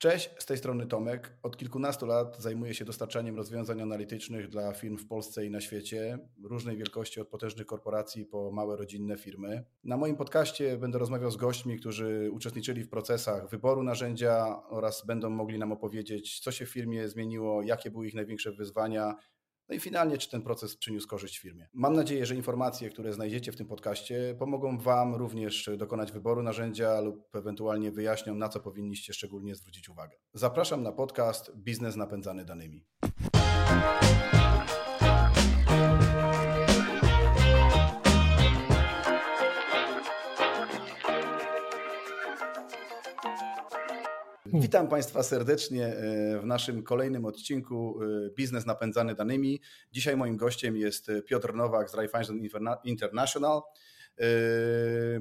Cześć, z tej strony Tomek. Od kilkunastu lat zajmuję się dostarczaniem rozwiązań analitycznych dla firm w Polsce i na świecie, różnej wielkości, od potężnych korporacji po małe rodzinne firmy. Na moim podcaście będę rozmawiał z gośćmi, którzy uczestniczyli w procesach wyboru narzędzia oraz będą mogli nam opowiedzieć, co się w firmie zmieniło, jakie były ich największe wyzwania, no i finalnie, czy ten proces przyniósł korzyść firmie. Mam nadzieję, że informacje, które znajdziecie w tym podcaście, pomogą Wam również dokonać wyboru narzędzia lub ewentualnie wyjaśnią, na co powinniście szczególnie zwrócić uwagę. Zapraszam na podcast Biznes napędzany danymi. Witam Państwa serdecznie e, w naszym kolejnym odcinku e, Biznes napędzany danymi. Dzisiaj moim gościem jest Piotr Nowak z Raiffeisen International. E,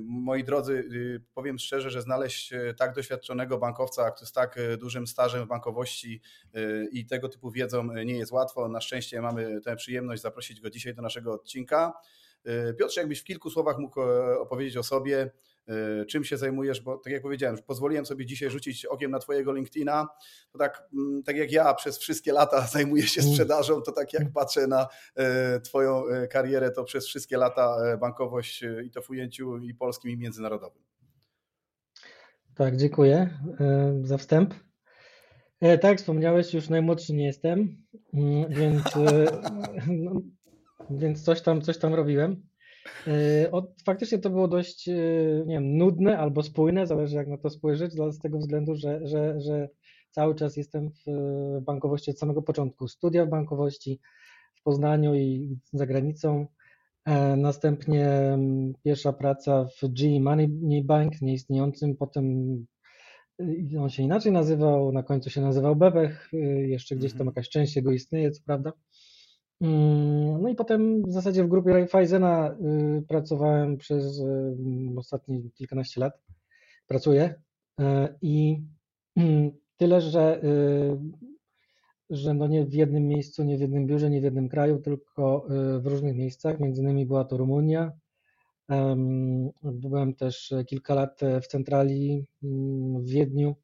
moi drodzy, powiem szczerze, że znaleźć tak doświadczonego bankowca z tak dużym stażem w bankowości i tego typu wiedzą nie jest łatwo. Na szczęście mamy tę przyjemność zaprosić go dzisiaj do naszego odcinka. Piotrze, jakbyś w kilku słowach mógł opowiedzieć o sobie, czym się zajmujesz, bo tak jak powiedziałem, pozwoliłem sobie dzisiaj rzucić okiem na Twojego LinkedIna, to tak, mm, tak jak ja przez wszystkie lata zajmuję się mm. sprzedażą, to tak jak patrzę na e, Twoją e, karierę, to przez wszystkie lata bankowość i to w ujęciu i polskim i międzynarodowym. Tak, dziękuję za wstęp. Tak jak wspomniałeś, już najmłodszy nie jestem, mm, więc, no, więc coś, tam, coś tam robiłem. E, od, faktycznie to było dość, e, nie wiem, nudne albo spójne, zależy jak na to spojrzeć, z tego względu, że, że, że cały czas jestem w bankowości od samego początku. Studia w bankowości w Poznaniu i za granicą. E, następnie pierwsza praca w GE Money Bank, nieistniejącym, potem on się inaczej nazywał, na końcu się nazywał Bebech, jeszcze gdzieś tam mhm. jakaś część jego istnieje, co prawda. Mm, no i potem w zasadzie w grupie Raiffeisena y, pracowałem przez y, ostatnie kilkanaście lat. Pracuję y, i tyle, że, że no nie w jednym miejscu, nie w jednym biurze, nie w jednym kraju, tylko w różnych miejscach. Między innymi była to Rumunia. Byłem też kilka lat w centrali w Wiedniu,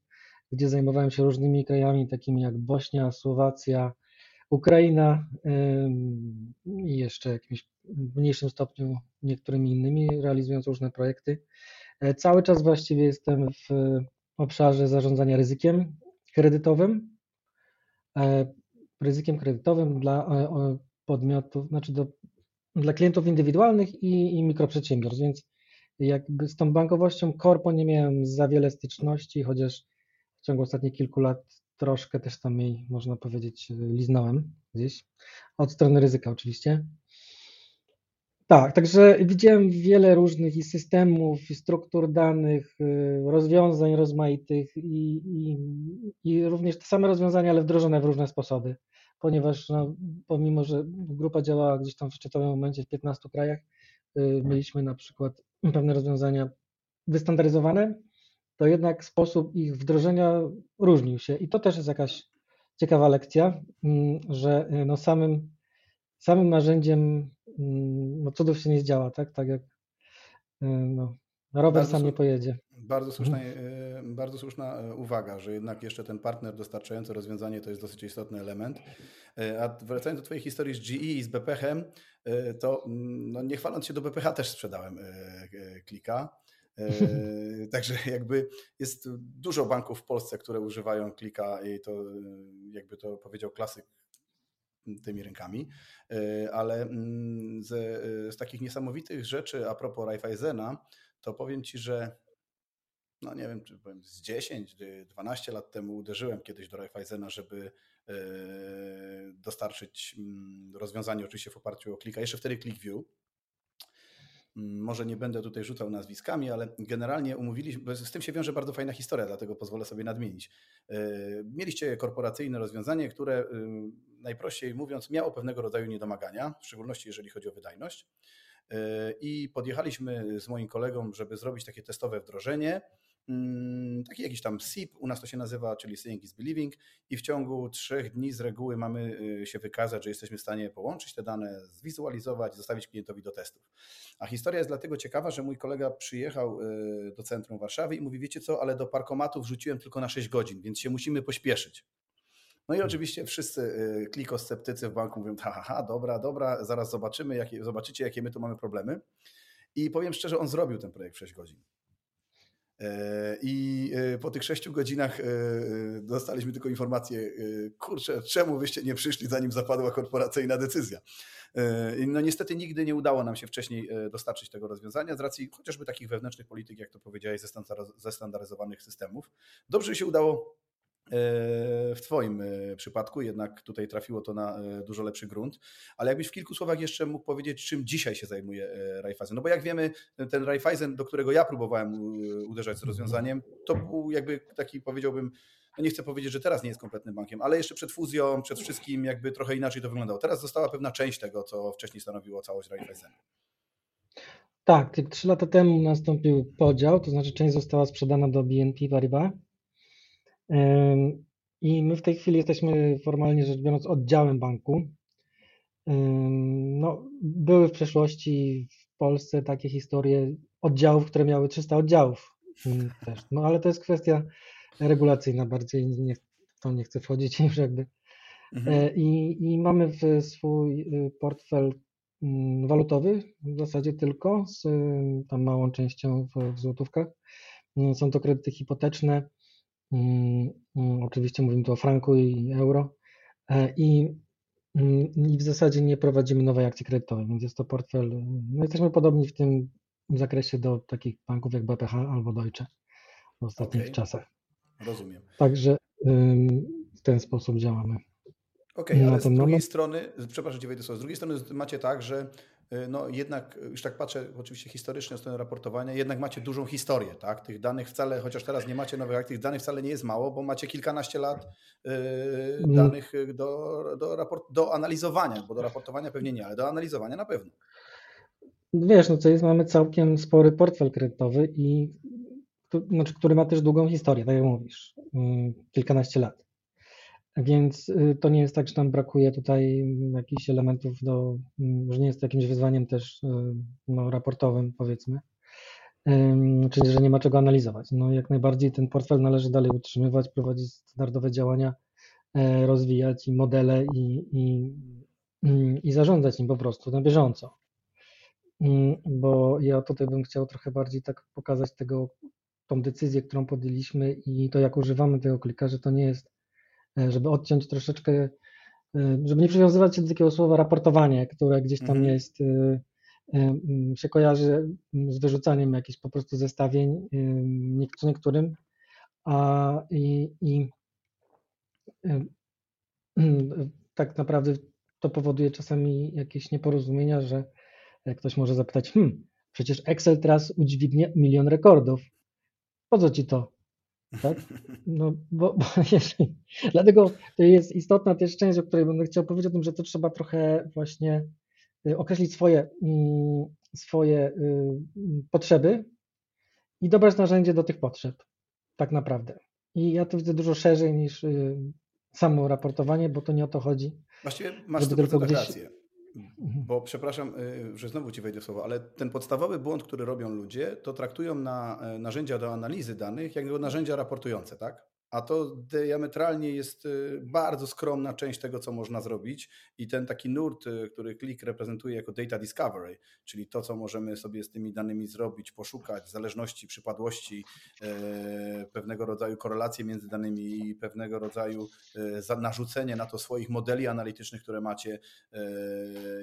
gdzie zajmowałem się różnymi krajami, takimi jak Bośnia, Słowacja, Ukraina i jeszcze w jakimś mniejszym stopniu niektórymi innymi, realizując różne projekty. E, cały czas właściwie jestem w obszarze zarządzania ryzykiem kredytowym. E, ryzykiem kredytowym dla podmiotów, znaczy do, dla klientów indywidualnych i, i mikroprzedsiębiorstw, więc jakby z tą bankowością korpo nie miałem za wiele styczności, chociaż w ciągu ostatnich kilku lat troszkę też tam jej, można powiedzieć, liznąłem gdzieś. Od strony ryzyka oczywiście. Tak, także widziałem wiele różnych i systemów, i struktur danych, y, rozwiązań rozmaitych i, i, i również te same rozwiązania, ale wdrożone w różne sposoby, ponieważ no, pomimo, że grupa działała gdzieś tam w szczytowym momencie w 15 krajach, y, mieliśmy na przykład pewne rozwiązania wystandaryzowane, to jednak sposób ich wdrożenia różnił się. I to też jest jakaś ciekawa lekcja, mm, że y, no samym, samym narzędziem mm, no cudów się nie zdziała, tak? Tak jak y, no, rower bardzo sam nie pojedzie. Bardzo słuszna, mhm. y, bardzo słuszna uwaga, że jednak jeszcze ten partner dostarczający rozwiązanie to jest dosyć istotny element. A wracając do Twojej historii z GE i z BPH-em, to mm, no nie chwaląc się do BPH też sprzedałem klika. E, także jakby jest dużo banków w Polsce, które używają klika i to jakby to powiedział klasyk tymi rękami, e, ale z, z takich niesamowitych rzeczy a propos Raiffeisena, to powiem Ci, że no nie wiem, czy powiem z 10, 12 lat temu uderzyłem kiedyś do Raiffeisena, żeby e, dostarczyć rozwiązanie oczywiście w oparciu o klika, jeszcze wtedy ClickView, może nie będę tutaj rzucał nazwiskami, ale generalnie umówiliśmy, z tym się wiąże bardzo fajna historia, dlatego pozwolę sobie nadmienić. E, mieliście korporacyjne rozwiązanie, które y, najprościej mówiąc miało pewnego rodzaju niedomagania, w szczególności jeżeli chodzi o wydajność. E, I podjechaliśmy z moim kolegą, żeby zrobić takie testowe wdrożenie. Mm, taki jakiś tam SIP, u nas to się nazywa, czyli Seeing is Believing i w ciągu trzech dni z reguły mamy y, się wykazać, że jesteśmy w stanie połączyć te dane, zwizualizować zostawić klientowi do testów. A historia jest dlatego ciekawa, że mój kolega przyjechał y, do centrum Warszawy i mówi, wiecie co, ale do parkomatu wrzuciłem tylko na 6 godzin, więc się musimy pośpieszyć. No i oczywiście wszyscy y, klikosceptycy w banku mówią, ha, ha, ha, dobra, dobra, zaraz zobaczymy, jakie, zobaczycie, jakie my tu mamy problemy. I powiem szczerze, on zrobił ten projekt w 6 godzin. E, I e, po tych 6 godzinach e, dostaliśmy tylko informację, kurczę, czemu wyście nie przyszli, zanim zapadła korporacyjna decyzja. No niestety nigdy nie udało nam się wcześniej dostarczyć tego rozwiązania z racji chociażby takich wewnętrznych polityk, jak to powiedziałeś, zestandaryzowanych systemów. Dobrze się udało w Twoim e, przypadku, jednak tutaj trafiło to na e, dużo lepszy grunt. Ale jakbyś w kilku słowach jeszcze mógł powiedzieć, czym dzisiaj się zajmuje e, Raiffeisen? No bo jak wiemy, ten Raiffeisen, do którego ja próbowałem uderzać z rozwiązaniem, to był jakby taki, powiedziałbym, no nie chcę powiedzieć, że teraz nie jest kompletnym bankiem, ale jeszcze przed fuzją, przed wszystkim jakby trochę inaczej to wyglądało. Teraz została pewna część tego, co wcześniej stanowiło całość Raiffeisen. Tak, trzy lata temu nastąpił podział, to znaczy część została sprzedana do BNP Paribas, i my w tej chwili jesteśmy formalnie rzecz biorąc oddziałem banku. No, były w przeszłości w Polsce takie historie oddziałów, które miały 300 oddziałów też. No ale to jest kwestia regulacyjna bardziej, nie, to nie chcę wchodzić już jakby. Mhm. E, I, I mamy w swój y, portfel walutowy w zasadzie tylko z tam małą częścią w, w złotówkach. Są to kredyty hipoteczne, Mm, mm, oczywiście mówimy tu o franku i euro. E, I, mm, I w zasadzie nie prowadzimy nowej akcji kredytowej, więc jest to portfel. No jesteśmy podobni w tym zakresie do takich banków jak BPH albo Deutsche w ostatnich okay. czasach. Rozumiem. Także w ten sposób działamy. Okej, okay, ale z drugiej moment... strony, przepraszam Cię wejdę z drugiej strony macie tak, że no jednak, już tak patrzę oczywiście historycznie o stronę raportowania, jednak macie dużą historię, tak? Tych danych wcale, chociaż teraz nie macie nowych, tych danych wcale nie jest mało, bo macie kilkanaście lat yy, danych do, do, raport, do analizowania, bo do raportowania pewnie nie, ale do analizowania na pewno. Wiesz, no co jest, mamy całkiem spory portfel kredytowy i znaczy, który ma też długą historię, tak jak mówisz, yy, kilkanaście lat. Więc y, to nie jest tak, że tam brakuje tutaj jakichś elementów do, mm, że nie jest to jakimś wyzwaniem też y, no, raportowym, powiedzmy, czyli że nie ma czego analizować. No, jak najbardziej ten portfel należy dalej utrzymywać, prowadzić standardowe działania, e, rozwijać i modele i, i, mm, i zarządzać nim po prostu na bieżąco. Bo ja tutaj bym chciał trochę bardziej tak pokazać tego, tą decyzję, którą podjęliśmy i to, jak używamy tego klika, że to nie jest żeby odciąć troszeczkę, e, żeby nie przywiązywać się do takiego słowa raportowanie, które gdzieś tam mhm. jest, e, się kojarzy z wyrzucaniem jakichś po prostu zestawień niektórym, a i, i tak naprawdę to powoduje czasami jakieś nieporozumienia, że ktoś może zapytać, hmm, przecież Excel teraz udźwignie milion rekordów. Po co ci to? Tak? No, bo, bo jeżeli, dlatego to jest istotna też część, o której będę chciał powiedzieć o tym, że to trzeba trochę właśnie y, określić swoje, mm, swoje y, potrzeby i dobrać narzędzie do tych potrzeb, tak naprawdę. I ja to widzę dużo szerzej niż y, samo raportowanie, bo to nie o to chodzi. Właściwie masz 100% gdzieś... rację. Mhm. Bo przepraszam, y, że znowu ci wejdę w słowo, ale ten podstawowy błąd, który robią ludzie, to traktują na e, narzędzia do analizy danych jako narzędzia raportujące, tak? A to diametralnie jest y, bardzo skromna część tego, co można zrobić i ten taki nurt, y, który Klik reprezentuje jako data discovery, czyli to, co możemy sobie z tymi danymi zrobić, poszukać zależności, przypadłości, e, pewnego rodzaju korelacje między danymi i pewnego rodzaju e, narzucenie na to swoich modeli analitycznych, które macie. E,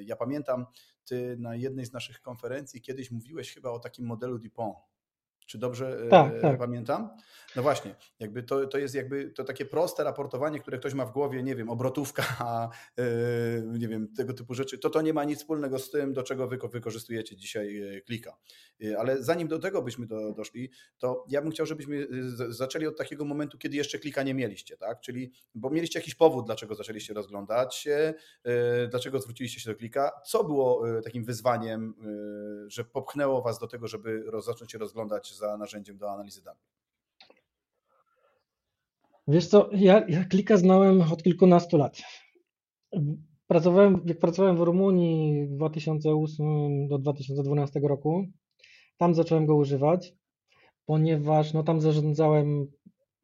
ja pamiętam, ty na jednej z naszych konferencji kiedyś mówiłeś chyba o takim modelu Dupont. Czy dobrze tak, tak. pamiętam? No właśnie, jakby to, to jest jakby to takie proste raportowanie, które ktoś ma w głowie, nie wiem, obrotówka, yy, nie wiem, tego typu rzeczy, to to nie ma nic wspólnego z tym, do czego wy wykorzystujecie dzisiaj e, klika. Yy, ale zanim do tego byśmy do, doszli, to ja bym chciał, żebyśmy zaczęli od takiego momentu, kiedy jeszcze klika nie mieliście, tak? Czyli, bo mieliście jakiś powód, dlaczego zaczęliście rozglądać się, yy, dlaczego zwróciliście się do klika, co było takim wyzwaniem, że popchnęło was do tego, żeby zacząć się rozglądać za narzędziem do analizy danych? Wiesz co, ja, ja klika znałem od kilkunastu lat. Pracowałem, jak pracowałem w Rumunii w 2008 do 2012 roku, tam zacząłem go używać, ponieważ no, tam zarządzałem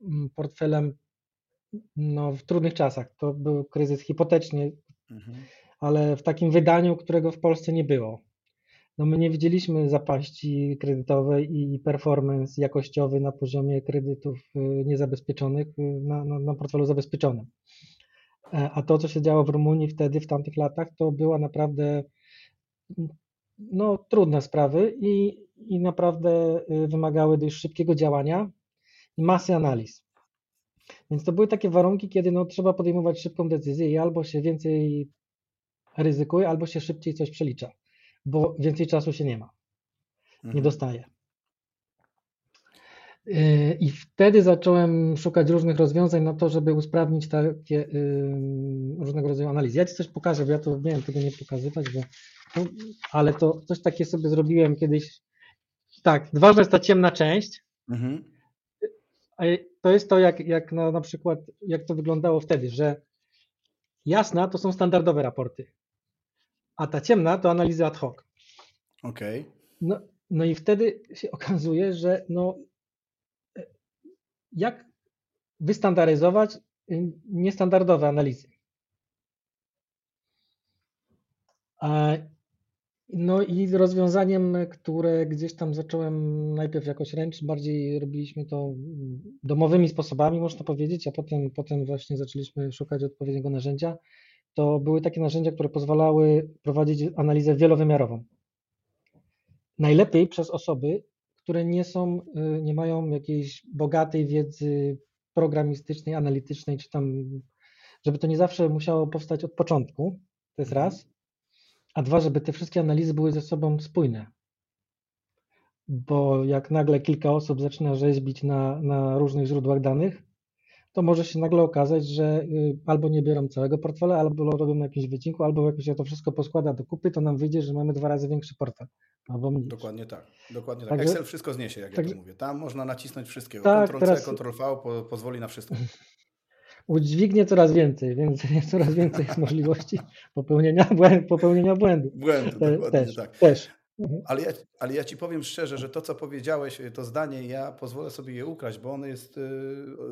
mm, portfelem no, w trudnych czasach. To był kryzys hipoteczny, mhm. ale w takim wydaniu, którego w Polsce nie było. No my nie widzieliśmy zapaści kredytowej i performance jakościowy na poziomie kredytów y, niezabezpieczonych y, na, na, na portfelu zabezpieczonym. E, a to, co się działo w Rumunii wtedy, w tamtych latach, to była naprawdę no, trudne sprawy i, i naprawdę y, wymagały dość szybkiego działania i masy analiz. Więc to były takie warunki, kiedy no, trzeba podejmować szybką decyzję i albo się więcej ryzykuje, albo się szybciej coś przelicza, bo więcej czasu się nie ma, nie mhm. dostaje. Y, I wtedy zacząłem szukać różnych rozwiązań na to, żeby usprawnić takie y, różnego rodzaju analizy. Ja Ci coś pokażę, bo ja to miałem tego nie pokazywać, bo, no, ale to coś takie sobie zrobiłem kiedyś. Tak, ważna jest ta ciemna część. Mhm. To jest to, jak, jak na, na przykład, jak to wyglądało wtedy, że jasna to są standardowe raporty, a ta ciemna to analizy ad hoc. Okej. Okay. No, no i wtedy się okazuje, że no, jak wystandaryzować y, niestandardowe analizy. No i rozwiązaniem, które gdzieś tam zacząłem najpierw jakoś ręcznie, bardziej robiliśmy to domowymi sposobami, można powiedzieć, a potem, potem właśnie zaczęliśmy szukać odpowiedniego narzędzia. To były takie narzędzia, które pozwalały prowadzić analizę wielowymiarową. Najlepiej przez osoby, które nie są, y, nie mają jakiejś bogatej wiedzy programistycznej, analitycznej, czy tam, żeby to nie zawsze musiało powstać od początku, to jest raz, a dwa, żeby te wszystkie analizy były ze sobą spójne. Bo jak nagle kilka osób zaczyna rzeźbić na, na różnych źródłach danych, to może się nagle okazać, że y, albo nie biorą całego portfela, albo robią na jakimś wycinku, albo jak się to wszystko poskłada do kupy, to nam wyjdzie, że mamy dwa razy większy portfel. Albo mniej. Dokładnie tak. Dokładnie tak. Także, Excel wszystko zniesie, jak tak, ja to mówię. Tam można nacisnąć wszystkiego. Tak, Ctrl-C, teraz... Ctrl-V po, pozwoli na wszystko. Udźwignie coraz więcej, więc coraz więcej jest możliwości popełnienia, błędu, popełnienia błędu. Błędu, dokładnie też, tak. Też. Mhm. Ale ja, ale ja ci powiem szczerze, że to, co powiedziałeś, to zdanie, ja pozwolę sobie je ukraść, bo ono jest y,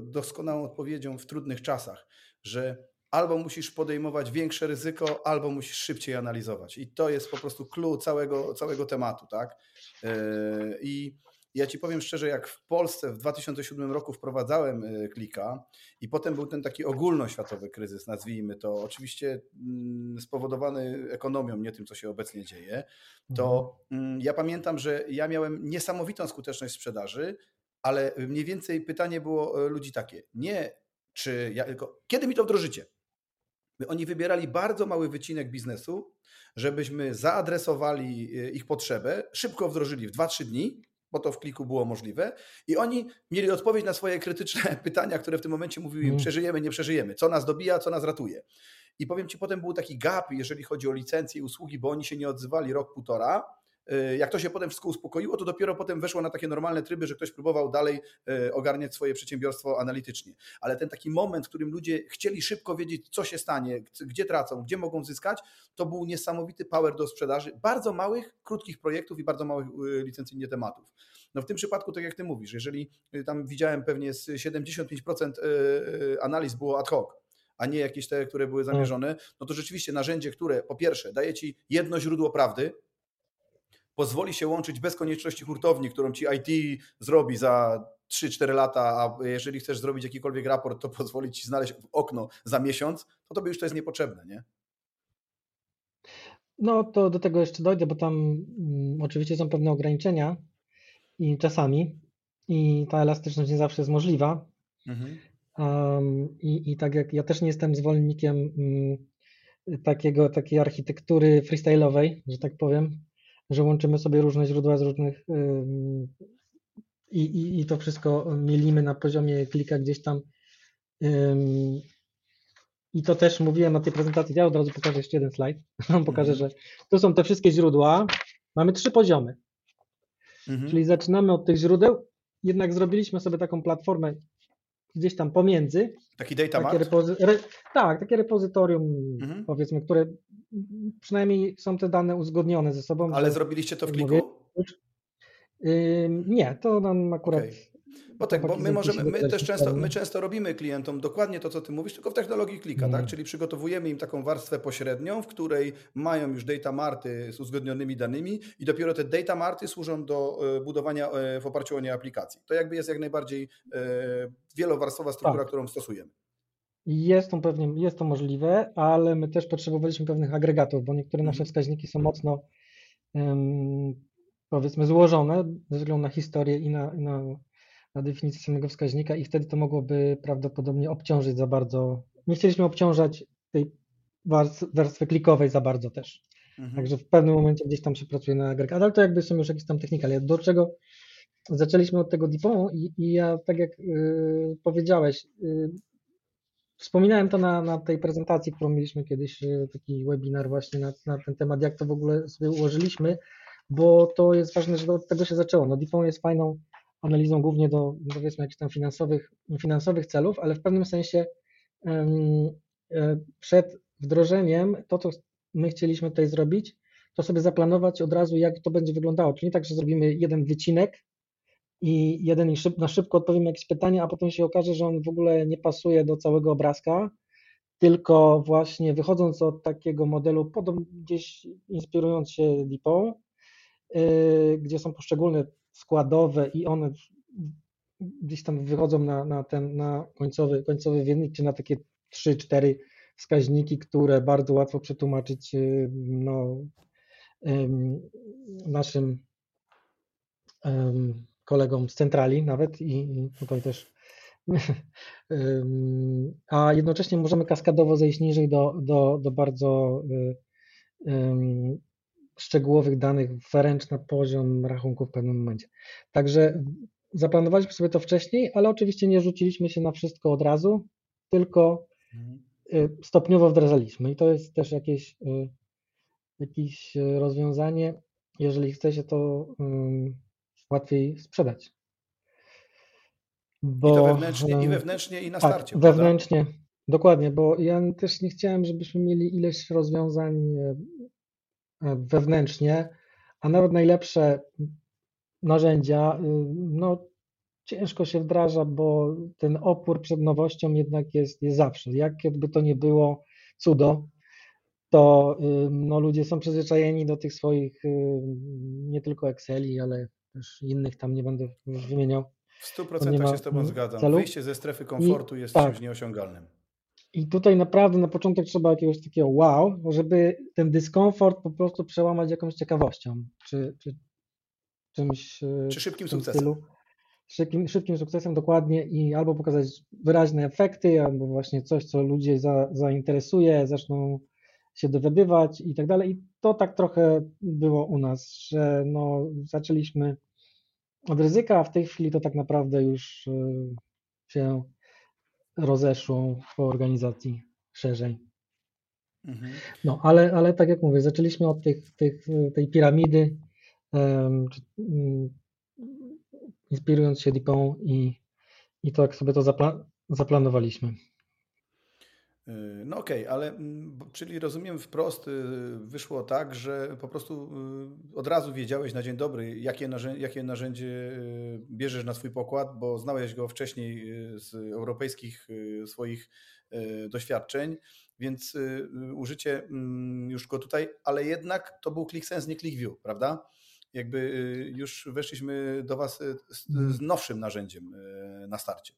doskonałą odpowiedzią w trudnych czasach, że albo musisz podejmować większe ryzyko, albo musisz szybciej analizować. I to jest po prostu clue całego, całego tematu, tak? Y, I ja ci powiem szczerze, jak w Polsce w 2007 roku wprowadzałem y, klika i potem był ten taki ogólnoświatowy kryzys, nazwijmy to, oczywiście mm, spowodowany ekonomią, nie tym, co się obecnie dzieje, to mhm. mm, ja pamiętam, że ja miałem niesamowitą skuteczność sprzedaży, ale mniej więcej pytanie było e, ludzi takie, nie czy ja, tylko kiedy mi to wdrożycie? Oni wybierali bardzo mały wycinek biznesu, żebyśmy zaadresowali e, ich potrzebę, szybko wdrożyli w 2-3 dni bo to w kliku było możliwe. I oni mieli odpowiedź na swoje krytyczne pytania, które w tym momencie mówiły im, mm. przeżyjemy, nie przeżyjemy, co nas dobija, co nas ratuje. I powiem Ci, potem był taki gap, jeżeli chodzi o licencje i usługi, bo oni się nie odzywali rok, półtora. Y, jak to się potem wszystko uspokoiło, to dopiero potem weszło na takie normalne tryby, że ktoś próbował dalej y, ogarniać swoje przedsiębiorstwo analitycznie. Ale ten taki moment, w którym ludzie chcieli szybko wiedzieć, co się stanie, gdzie tracą, gdzie mogą zyskać, to był niesamowity power do sprzedaży bardzo małych, krótkich projektów i bardzo małych y, licencyjnie tematów. No w tym przypadku, tak jak ty mówisz, jeżeli tam widziałem pewnie z 75% analiz było ad hoc, a nie jakieś te, które były zamierzone, no to rzeczywiście narzędzie, które po pierwsze daje ci jedno źródło prawdy, pozwoli się łączyć bez konieczności hurtowni, którą ci IT zrobi za 3-4 lata, a jeżeli chcesz zrobić jakikolwiek raport, to pozwoli ci znaleźć okno za miesiąc, to tobie już to jest niepotrzebne, nie? No to do tego jeszcze dojdę, bo tam mm, oczywiście są pewne ograniczenia i czasami i ta elastyczność nie zawsze jest możliwa. Mhm. Um, i, I tak jak ja też nie jestem zwolennikiem um, takiego, takiej architektury freestyle'owej, że tak powiem, że łączymy sobie różne źródła z różnych i, i, i to wszystko mielimy na poziomie klika gdzieś tam. I to też mówiłem na tej prezentacji. Ja od razu pokażę jeszcze jeden slajd. pokażę, że to są te wszystkie źródła. Mamy trzy poziomy. Mhm. Czyli zaczynamy od tych źródeł. Jednak zrobiliśmy sobie taką platformę gdzieś tam pomiędzy. Taki data takie repozy- re- Tak, takie repozytorium, mhm. powiedzmy, które przynajmniej są te dane uzgodnione ze sobą. Ale zrobiliście to w kliku? Nie, to nam akurat okay. Bo tak, bo my możemy, my też często, my często robimy klientom dokładnie to, co ty mówisz, tylko w technologii klika, tak? Mm. Czyli przygotowujemy im taką warstwę pośrednią, w której mają już data marty z uzgodnionymi danymi i dopiero te data marty służą do e, budowania e, w oparciu o nie aplikacji. To jakby jest jak najbardziej e, wielowarstwowa struktura, tak. którą stosujemy. Jest to pewnie, jest to możliwe, ale my też potrzebowaliśmy pewnych agregatów, bo niektóre nasze mhm. wskaźniki są mocno um, powiedzmy złożone ze względu na historię i na, i na na definicję samego wskaźnika i wtedy to mogłoby prawdopodobnie obciążyć za bardzo. Nie chcieliśmy obciążać tej warstwy klikowej za bardzo też. Mhm. Także w pewnym momencie gdzieś tam się pracuje na agregat, ale to jakby są już jakieś tam technikalia. Do czego zaczęliśmy od tego DIPO i, i ja tak jak yy, powiedziałeś, yy, wspominałem to na, na tej prezentacji, którą mieliśmy kiedyś, yy, taki webinar właśnie na, na ten temat, jak to w ogóle sobie ułożyliśmy, bo to jest ważne, że od tego się zaczęło. No DIPO jest fajną analizą głównie do powiedzmy jakichś tam finansowych, finansowych celów, ale w pewnym sensie e, przed wdrożeniem to, co my chcieliśmy tutaj zrobić, to sobie zaplanować od razu, jak to będzie wyglądało. Czyli nie tak, że zrobimy jeden wycinek i jeden i szyb, na szybko odpowiemy jakieś pytanie, a potem się okaże, że on w ogóle nie pasuje do całego obrazka, tylko właśnie wychodząc od takiego modelu, gdzieś inspirując się DIPO, yy, gdzie są poszczególne składowe i one gdzieś tam wychodzą na, na ten na końcowy, końcowy wiernik, czy na takie 3-4 wskaźniki, które bardzo łatwo przetłumaczyć y, no, naszym kolegom z centrali nawet i, tutaj też. A jednocześnie możemy kaskadowo zejść niżej do, do, do bardzo y, szczegółowych danych wręcz na poziom rachunku w pewnym momencie. Także zaplanowaliśmy sobie to wcześniej, ale oczywiście nie rzuciliśmy się na wszystko od razu, tylko y, stopniowo wdrażaliśmy i to jest też jakieś, y, jakieś rozwiązanie, jeżeli chce się to łatwiej sprzedać. Bo, I to wewnętrznie, i wewnętrznie, i na tak, starcie. Wewnętrznie, prawda? dokładnie, bo ja też nie chciałem, żebyśmy mieli ileś rozwiązań wewnętrznie, a nawet najlepsze narzędzia, y, no ciężko się wdraża, bo ten opór przed nowością jednak jest, jest zawsze. Jakby to nie było cudo, to y, no, ludzie są przyzwyczajeni do tych swoich y, nie tylko Exceli, ale też innych tam nie będę już wymieniał. W 100% się z Tobą zgadzam. Celów. Wyjście ze strefy komfortu I, jest tak. czymś nieosiągalnym. I tutaj naprawdę na początek trzeba jakiegoś takiego wow, żeby ten dyskomfort po prostu przełamać jakąś ciekawością, czy, czy czymś. E, czy szybkim sukcesem. Stylu. Szybkim, szybkim sukcesem dokładnie i albo pokazać wyraźne efekty, albo właśnie coś, co ludzi za, zainteresuje, zaczną się dowiadywać i tak dalej. I to tak trochę było u nas, że no, zaczęliśmy od ryzyka, a w tej chwili to tak naprawdę już e, się rozeszło po organizacji szerzej. Mhm. No, ale, ale tak jak mówię, zaczęliśmy od tych, tych, tej piramidy, um, inspirując się Dipą i, i tak sobie to zapla zaplanowaliśmy. Y, no okej, okay, ale mm, czyli rozumiem wprost, y, wyszło tak, że po prostu y, od razu wiedziałeś na dzień dobry, jakie narzędzie, jakie narzędzie bierzesz na swój pokład, bo znałeś go wcześniej z europejskich swoich doświadczeń, więc użycie mm, już go tutaj, ale jednak to był ClickSense, nie ClickView, prawda? Jakby już weszliśmy do Was z, z nowszym narzędziem na starcie.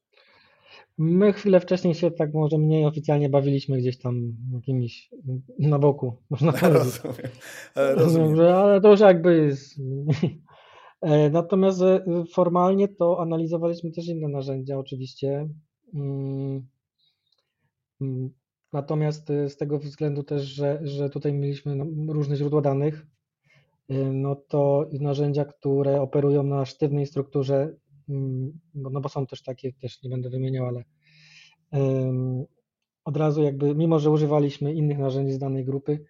My chwilę wcześniej się tak może mniej oficjalnie bawiliśmy gdzieś tam jakimiś na boku, można powiedzieć. Rozumiem. Rozumiem. Ale to już jakby jest. E, natomiast e, formalnie to analizowaliśmy też inne narzędzia oczywiście. Mm, mm, natomiast e, z tego względu też, że, że tutaj mieliśmy no, różne źródła danych, no to narzędzia, które operują na sztywnej strukturze Mm, no bo są też takie, też nie będę wymieniał, ale od razu jakby, mimo że używaliśmy innych narzędzi z danej grupy,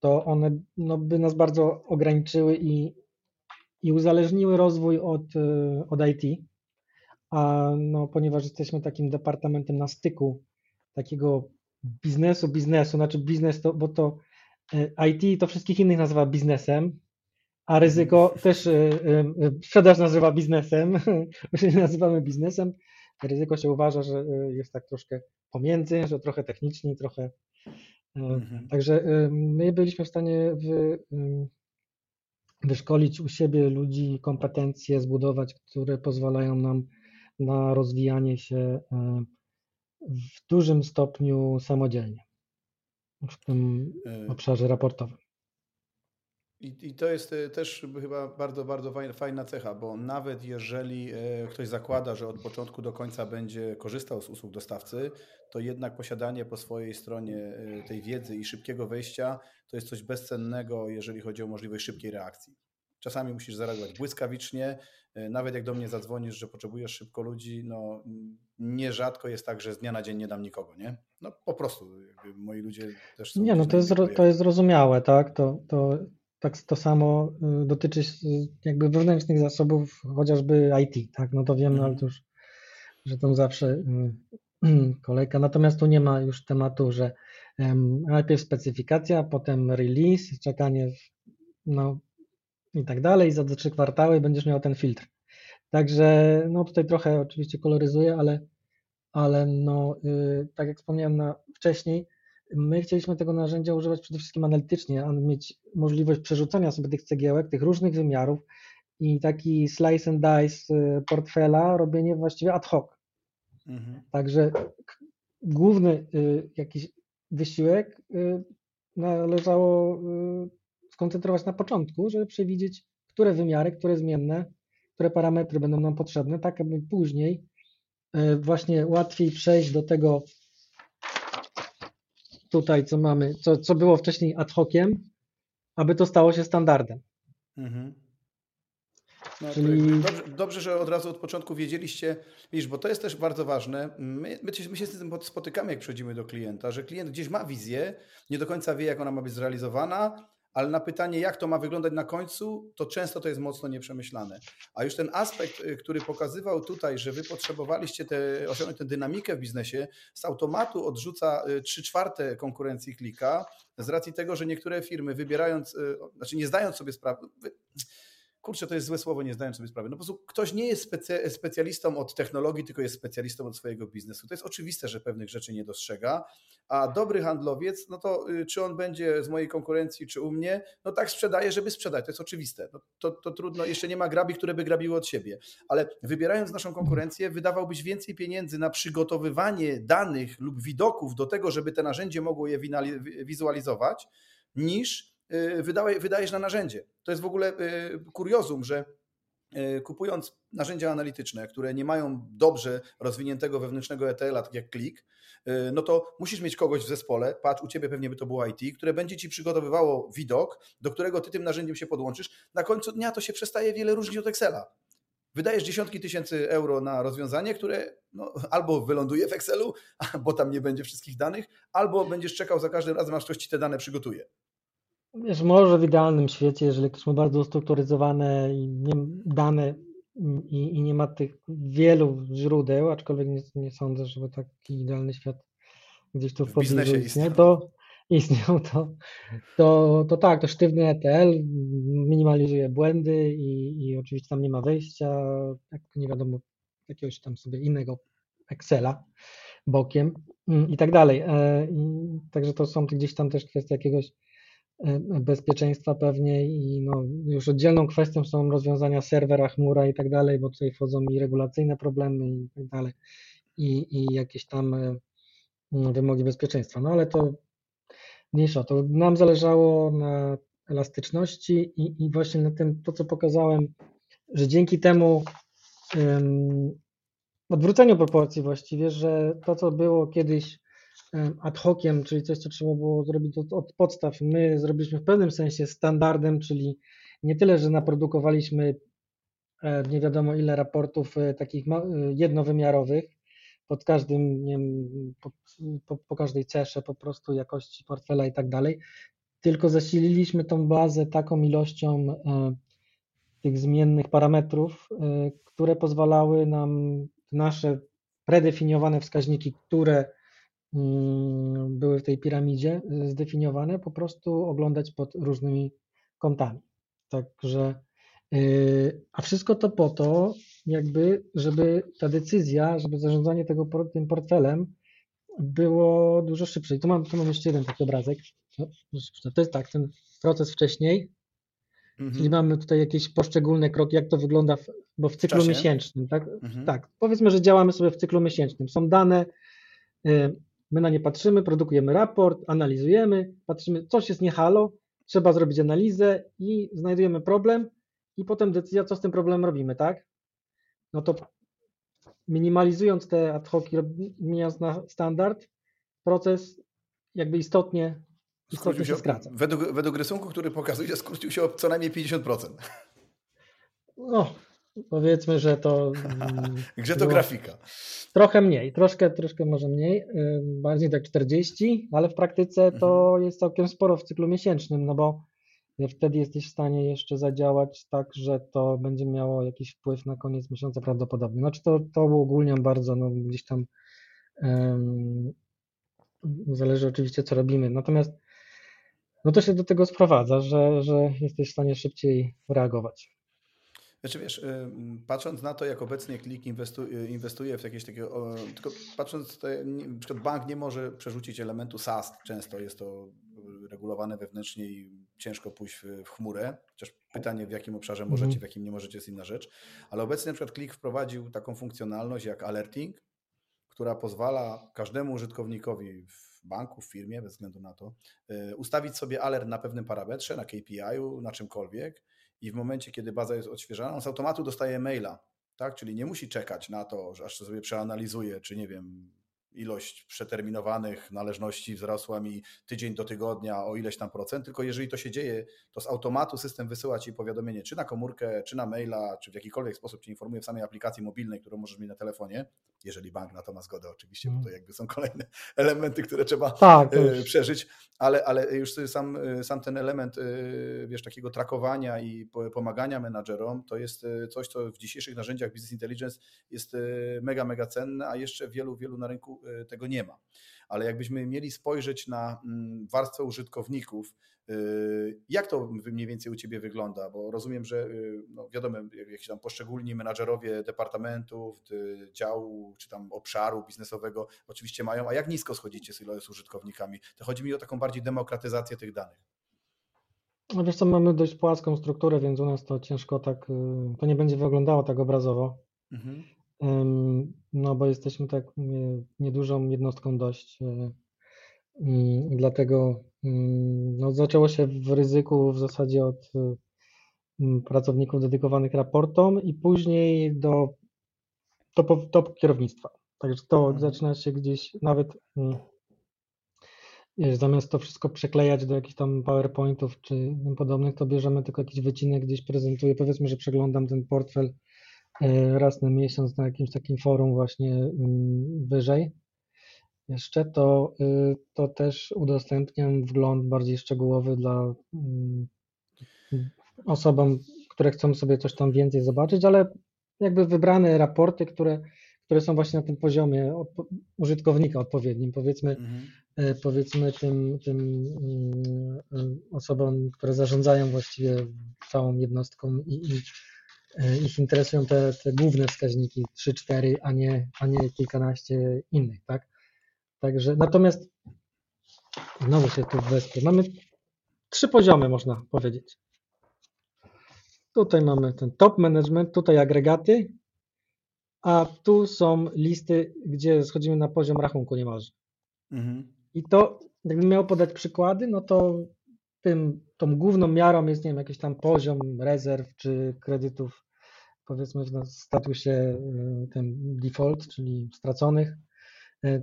to one no, by nas bardzo ograniczyły i, i uzależniły rozwój od, e, od IT, a no, ponieważ jesteśmy takim departamentem na styku takiego biznesu, biznesu, znaczy biznes to, bo to e, IT to wszystkich innych nazywa biznesem, a ryzyko też e, sprzedaż nazywa biznesem, nazywamy biznesem, ryzyko się uważa, że jest tak troszkę pomiędzy, że trochę techniczni, trochę Mhm. Także my byliśmy w stanie wy, wyszkolić u siebie ludzi, kompetencje zbudować, które pozwalają nam na rozwijanie się w dużym stopniu samodzielnie w tym obszarze raportowym. I, I, to jest e, też chyba bardzo, bardzo fajna cecha, bo nawet jeżeli e, ktoś zakłada, że od początku do końca będzie korzystał z usług dostawcy, to jednak posiadanie po swojej stronie e, tej wiedzy i szybkiego wejścia to jest coś bezcennego, jeżeli chodzi o możliwość szybkiej reakcji. Czasami musisz zareagować błyskawicznie, nawet jak do mnie zadzwonisz, że potrzebujesz szybko ludzi, no nierzadko jest tak, że z dnia na dzień nie dam nikogo, nie? No po prostu moi ludzie też są... Nie, no to jest, to jest zrozumiałe, tak? To, to tak to samo y, dotyczy jakby wewnętrznych zasobów, chociażby IT, tak, no to wiem, no, ale mhm. to już, że tam zawsze y, kolejka, natomiast tu nie ma już tematu, że najpierw specyfikacja, potem release, czekanie, no i tak dalej, za trzy kwartały będziesz miał ten filtr. Także no tutaj trochę oczywiście koloryzuję, ale, ale no y, tak jak wspomniałem na, wcześniej, My chcieliśmy tego narzędzia używać przede wszystkim analitycznie, a mieć możliwość przerzucania sobie tych cegiełek, tych różnych wymiarów i taki slice and dice y, portfela robienie właściwie ad hoc. Mhm. Także główny y, jakiś wysiłek y, należało skoncentrować na początku, żeby przewidzieć, które wymiary, które zmienne, które parametry będą nam potrzebne, tak aby później właśnie łatwiej przejść do tego tutaj, co mamy, co, co było wcześniej ad hociem, aby to stało się standardem. Mhm. No, Czyli... dobrze, dobrze, że od razu od początku wiedzieliście, widzisz, bo to jest też bardzo ważne. My, my, my się z tym spotykamy, jak przychodzimy do klienta, że klient gdzieś ma wizję, nie do końca wie, jak ona ma być zrealizowana, ale na pytanie, jak to ma wyglądać na końcu, to często to jest mocno nieprzemyślane. A już ten aspekt, y, który pokazywał tutaj, że wy potrzebowaliście te, osiągnąć tę dynamikę w biznesie, z automatu odrzuca 3 y, czwarte konkurencji klika, z racji tego, że niektóre firmy wybierając, y, znaczy nie zdając sobie sprawy, kurczę, to jest złe słowo, nie zdając sobie sprawy. No po prostu ktoś nie jest specjalistą od technologii, tylko jest specjalistą od swojego biznesu. To jest oczywiste, że pewnych rzeczy nie dostrzega, a dobry handlowiec, no to y, czy on będzie z mojej konkurencji, czy u mnie, no tak sprzedaje, żeby sprzedać, to jest oczywiste. No to, to trudno, jeszcze nie ma grabi, które by grabiły od siebie, ale wybierając naszą konkurencję, wydawałbyś więcej pieniędzy na przygotowywanie danych lub widoków do tego, żeby te narzędzie mogło je wizualizować, niż Y, wydajesz na narzędzie. To jest w ogóle y, kuriozum, że y, kupując narzędzia analityczne, które nie mają dobrze rozwiniętego wewnętrznego ETL-a, tak jak Klik, no to musisz mieć kogoś w zespole, patrz, u Ciebie pewnie by to było IT, które będzie Ci przygotowywało widok, do którego Ty tym narzędziem się podłączysz. Na końcu dnia to się przestaje wiele różnić od Excela. Wydajesz dziesiątki tysięcy euro na rozwiązanie, które no, albo wyląduje w Excelu, bo tam nie będzie wszystkich danych, albo będziesz czekał za każdym razem, aż ktoś Ci te dane przygotuje. Wiesz, może w idealnym świecie, jeżeli ktoś ma bardzo ustrukturyzowane i nie, dane i, i, nie ma tych wielu źródeł, aczkolwiek nie, nie sądzę, żeby taki idealny świat gdzieś tu w, w biznesie istniał. To istniał, to, to, to tak, to sztywny ETL minimalizuje błędy i, i oczywiście tam nie ma wejścia, jak nie wiadomo, jakiegoś tam sobie innego Excela bokiem mm, i tak dalej. E, także to są gdzieś tam też kwestie jakiegoś bezpieczeństwa pewnie i no, już oddzielną kwestią są rozwiązania serwera, chmura i tak dalej, bo tutaj wchodzą i regulacyjne problemy i tak dalej i, i jakieś tam e, mm, wymogi bezpieczeństwa. No ale to mniejsza. To nam zależało na elastyczności i, i właśnie na tym, to co pokazałem, że dzięki temu um, odwróceniu proporcji właściwie, że to co było kiedyś ad hociem, czyli coś, co trzeba było zrobić od, od, podstaw. My zrobiliśmy w pewnym sensie standardem, czyli nie tyle, że naprodukowaliśmy e, nie wiadomo ile raportów e, takich e, jednowymiarowych pod każdym, nie wiem, po, po, po każdej cesze po prostu jakości portfela i tak dalej, tylko zasililiśmy tą bazę taką ilością tych zmiennych parametrów, które pozwalały nam nasze predefiniowane wskaźniki, które były w tej piramidzie y, zdefiniowane, po prostu oglądać pod różnymi kątami. Także, y, a wszystko to po to, jakby, żeby ta decyzja, żeby zarządzanie tego, tym portfelem było dużo szybsze. I tu mam, tu mam jeszcze jeden taki obrazek. To jest tak, ten proces wcześniej, mhm. czyli mamy tutaj jakieś poszczególne kroki, jak to wygląda, w, bo w cyklu w miesięcznym, tak? Mhm. Tak, powiedzmy, że działamy sobie w cyklu miesięcznym. Są dane, y, my na nie patrzymy, produkujemy raport, analizujemy, patrzymy, coś jest nie halo, trzeba zrobić analizę i znajdujemy problem i potem decyzja, co z tym problemem robimy, tak? No to minimalizując te ad hoc, zmieniając na standard, proces jakby istotnie, istotnie się, skraca. Według, według rysunku, który pokazuje, skrócił się o co najmniej 50%. No, powiedzmy, że to... Gdzie to grafika? Trochę mniej, troszkę, troszkę może mniej, bardziej tak 40, ale w praktyce to mhm. jest całkiem sporo w cyklu miesięcznym, no bo wtedy jesteś w stanie jeszcze zadziałać tak, że to będzie miało jakiś wpływ na koniec miesiąca prawdopodobnie. Znaczy to, to ogólniam bardzo, no gdzieś tam um, zależy oczywiście co robimy. Natomiast no to się do tego sprowadza, że, że jesteś w stanie szybciej reagować. Znaczy wiesz, y, patrząc na to, jak obecnie Klik y, inwestuje w jakieś takie, tylko patrząc, to, na przykład bank nie może przerzucić elementu SaaS, często jest to regulowane wewnętrznie i ciężko pójść w, chmurę, chociaż pytanie w jakim obszarze możecie, mhm. w jakim nie możecie jest inna rzecz, ale obecnie na przykład Klik wprowadził taką funkcjonalność jak alerting, która pozwala każdemu użytkownikowi w banku, w firmie, bez względu na to, y, ustawić sobie alert na pewnym parametrze, na KPI-u, na czymkolwiek i w momencie, kiedy baza jest odświeżana, on z automatu dostaje maila, tak? Czyli nie musi czekać na to, że aż sobie przeanalizuje, czy nie wiem, ilość przeterminowanych należności wzrosła mi tydzień do tygodnia o ileś tam procent, tylko jeżeli to się dzieje, to z automatu system wysyła Ci powiadomienie, czy na komórkę, czy na maila, czy w jakikolwiek sposób Cię informuje w samej aplikacji mobilnej, którą możesz mieć na telefonie, jeżeli bank na to ma zgodę oczywiście, bo to mhm. jakby są kolejne elementy, które trzeba tak, e, przeżyć, ale, ale już sam, e, sam ten element e, wiesz, takiego trakowania i pomagania menadżerom, to jest coś, co w dzisiejszych narzędziach Business Intelligence jest mega, mega cenne, a jeszcze wielu, wielu na rynku tego nie ma. Ale jakbyśmy mieli spojrzeć na mm, warstwę użytkowników, y, jak to mniej więcej u Ciebie wygląda? Bo rozumiem, że y, no wiadomo, jakieś tam poszczególni menadżerowie departamentów, działu czy tam obszaru biznesowego oczywiście mają, a jak nisko schodzicie z użytkownikami? To chodzi mi o taką bardziej demokratyzację tych danych. No wiesz co, mamy dość płaską strukturę, więc u nas to ciężko tak, y, to nie będzie wyglądało tak obrazowo. Mhm. No, bo jesteśmy tak niedużą jednostką dość. E, dlatego no, zaczęło się w ryzyku w zasadzie od pracowników dedykowanych raportom i później do top, top kierownictwa. Także to mhm. zaczyna się gdzieś nawet zamiast to wszystko przeklejać do jakichś tam PowerPointów czy podobnych, to bierzemy tylko jakiś wycinek, gdzieś prezentuję. Powiedzmy, że przeglądam ten portfel E, raz na miesiąc na jakimś takim forum właśnie mm, wyżej jeszcze, to, y, to też udostępniam wgląd bardziej szczegółowy dla mm, osobom, które chcą sobie coś tam więcej zobaczyć, ale jakby wybrane raporty, które, które są właśnie na tym poziomie użytkownika odpowiednim, powiedzmy, mhm. E, powiedzmy tym, tym mm, osobom, które zarządzają właściwie całą jednostką i, i E, ich interesują te, te główne wskaźniki 3-4, a nie, a nie kilkanaście innych, tak? Także natomiast znowu się tu wesprę. Mamy trzy poziomy, można powiedzieć. Tutaj mamy ten top management, tutaj agregaty, a tu są listy, gdzie schodzimy na poziom rachunku niemalże. Mhm. I to, jakbym miał podać przykłady, no to tym, tą główną miarą jest, nie wiem, jakiś tam poziom rezerw czy kredytów powiedzmy w statusie y, tym default, czyli straconych,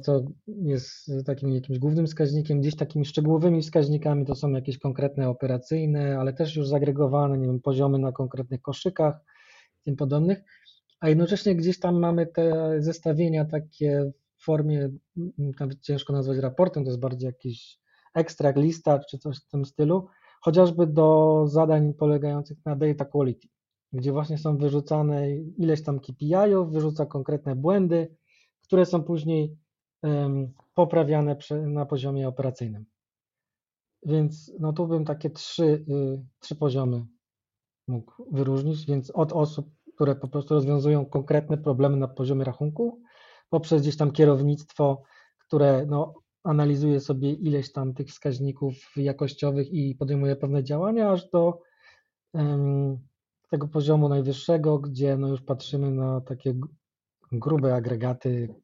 co y, jest takim jakimś głównym wskaźnikiem, gdzieś takimi szczegółowymi wskaźnikami to są jakieś konkretne operacyjne, ale też już zagregowane, nie wiem, poziomy na konkretnych koszykach tym podobnych, a jednocześnie gdzieś tam mamy te zestawienia takie w formie, ciężko nazwać raportem, to jest bardziej jakiś ekstrakt, lista czy coś w tym stylu, chociażby do zadań polegających na data quality gdzie właśnie są wyrzucane ileś tam KPI-ów, wyrzuca konkretne błędy, które są później poprawiane na poziomie operacyjnym. Więc no tu bym takie trzy, y, trzy poziomy mógł wyróżnić, więc od osób, które po prostu rozwiązują konkretne problemy na poziomie rachunku, poprzez gdzieś tam kierownictwo, które no, analizuje sobie ileś tam tych wskaźników jakościowych i podejmuje pewne działania, aż do um, tego poziomu najwyższego, gdzie no już patrzymy na takie grube agregaty,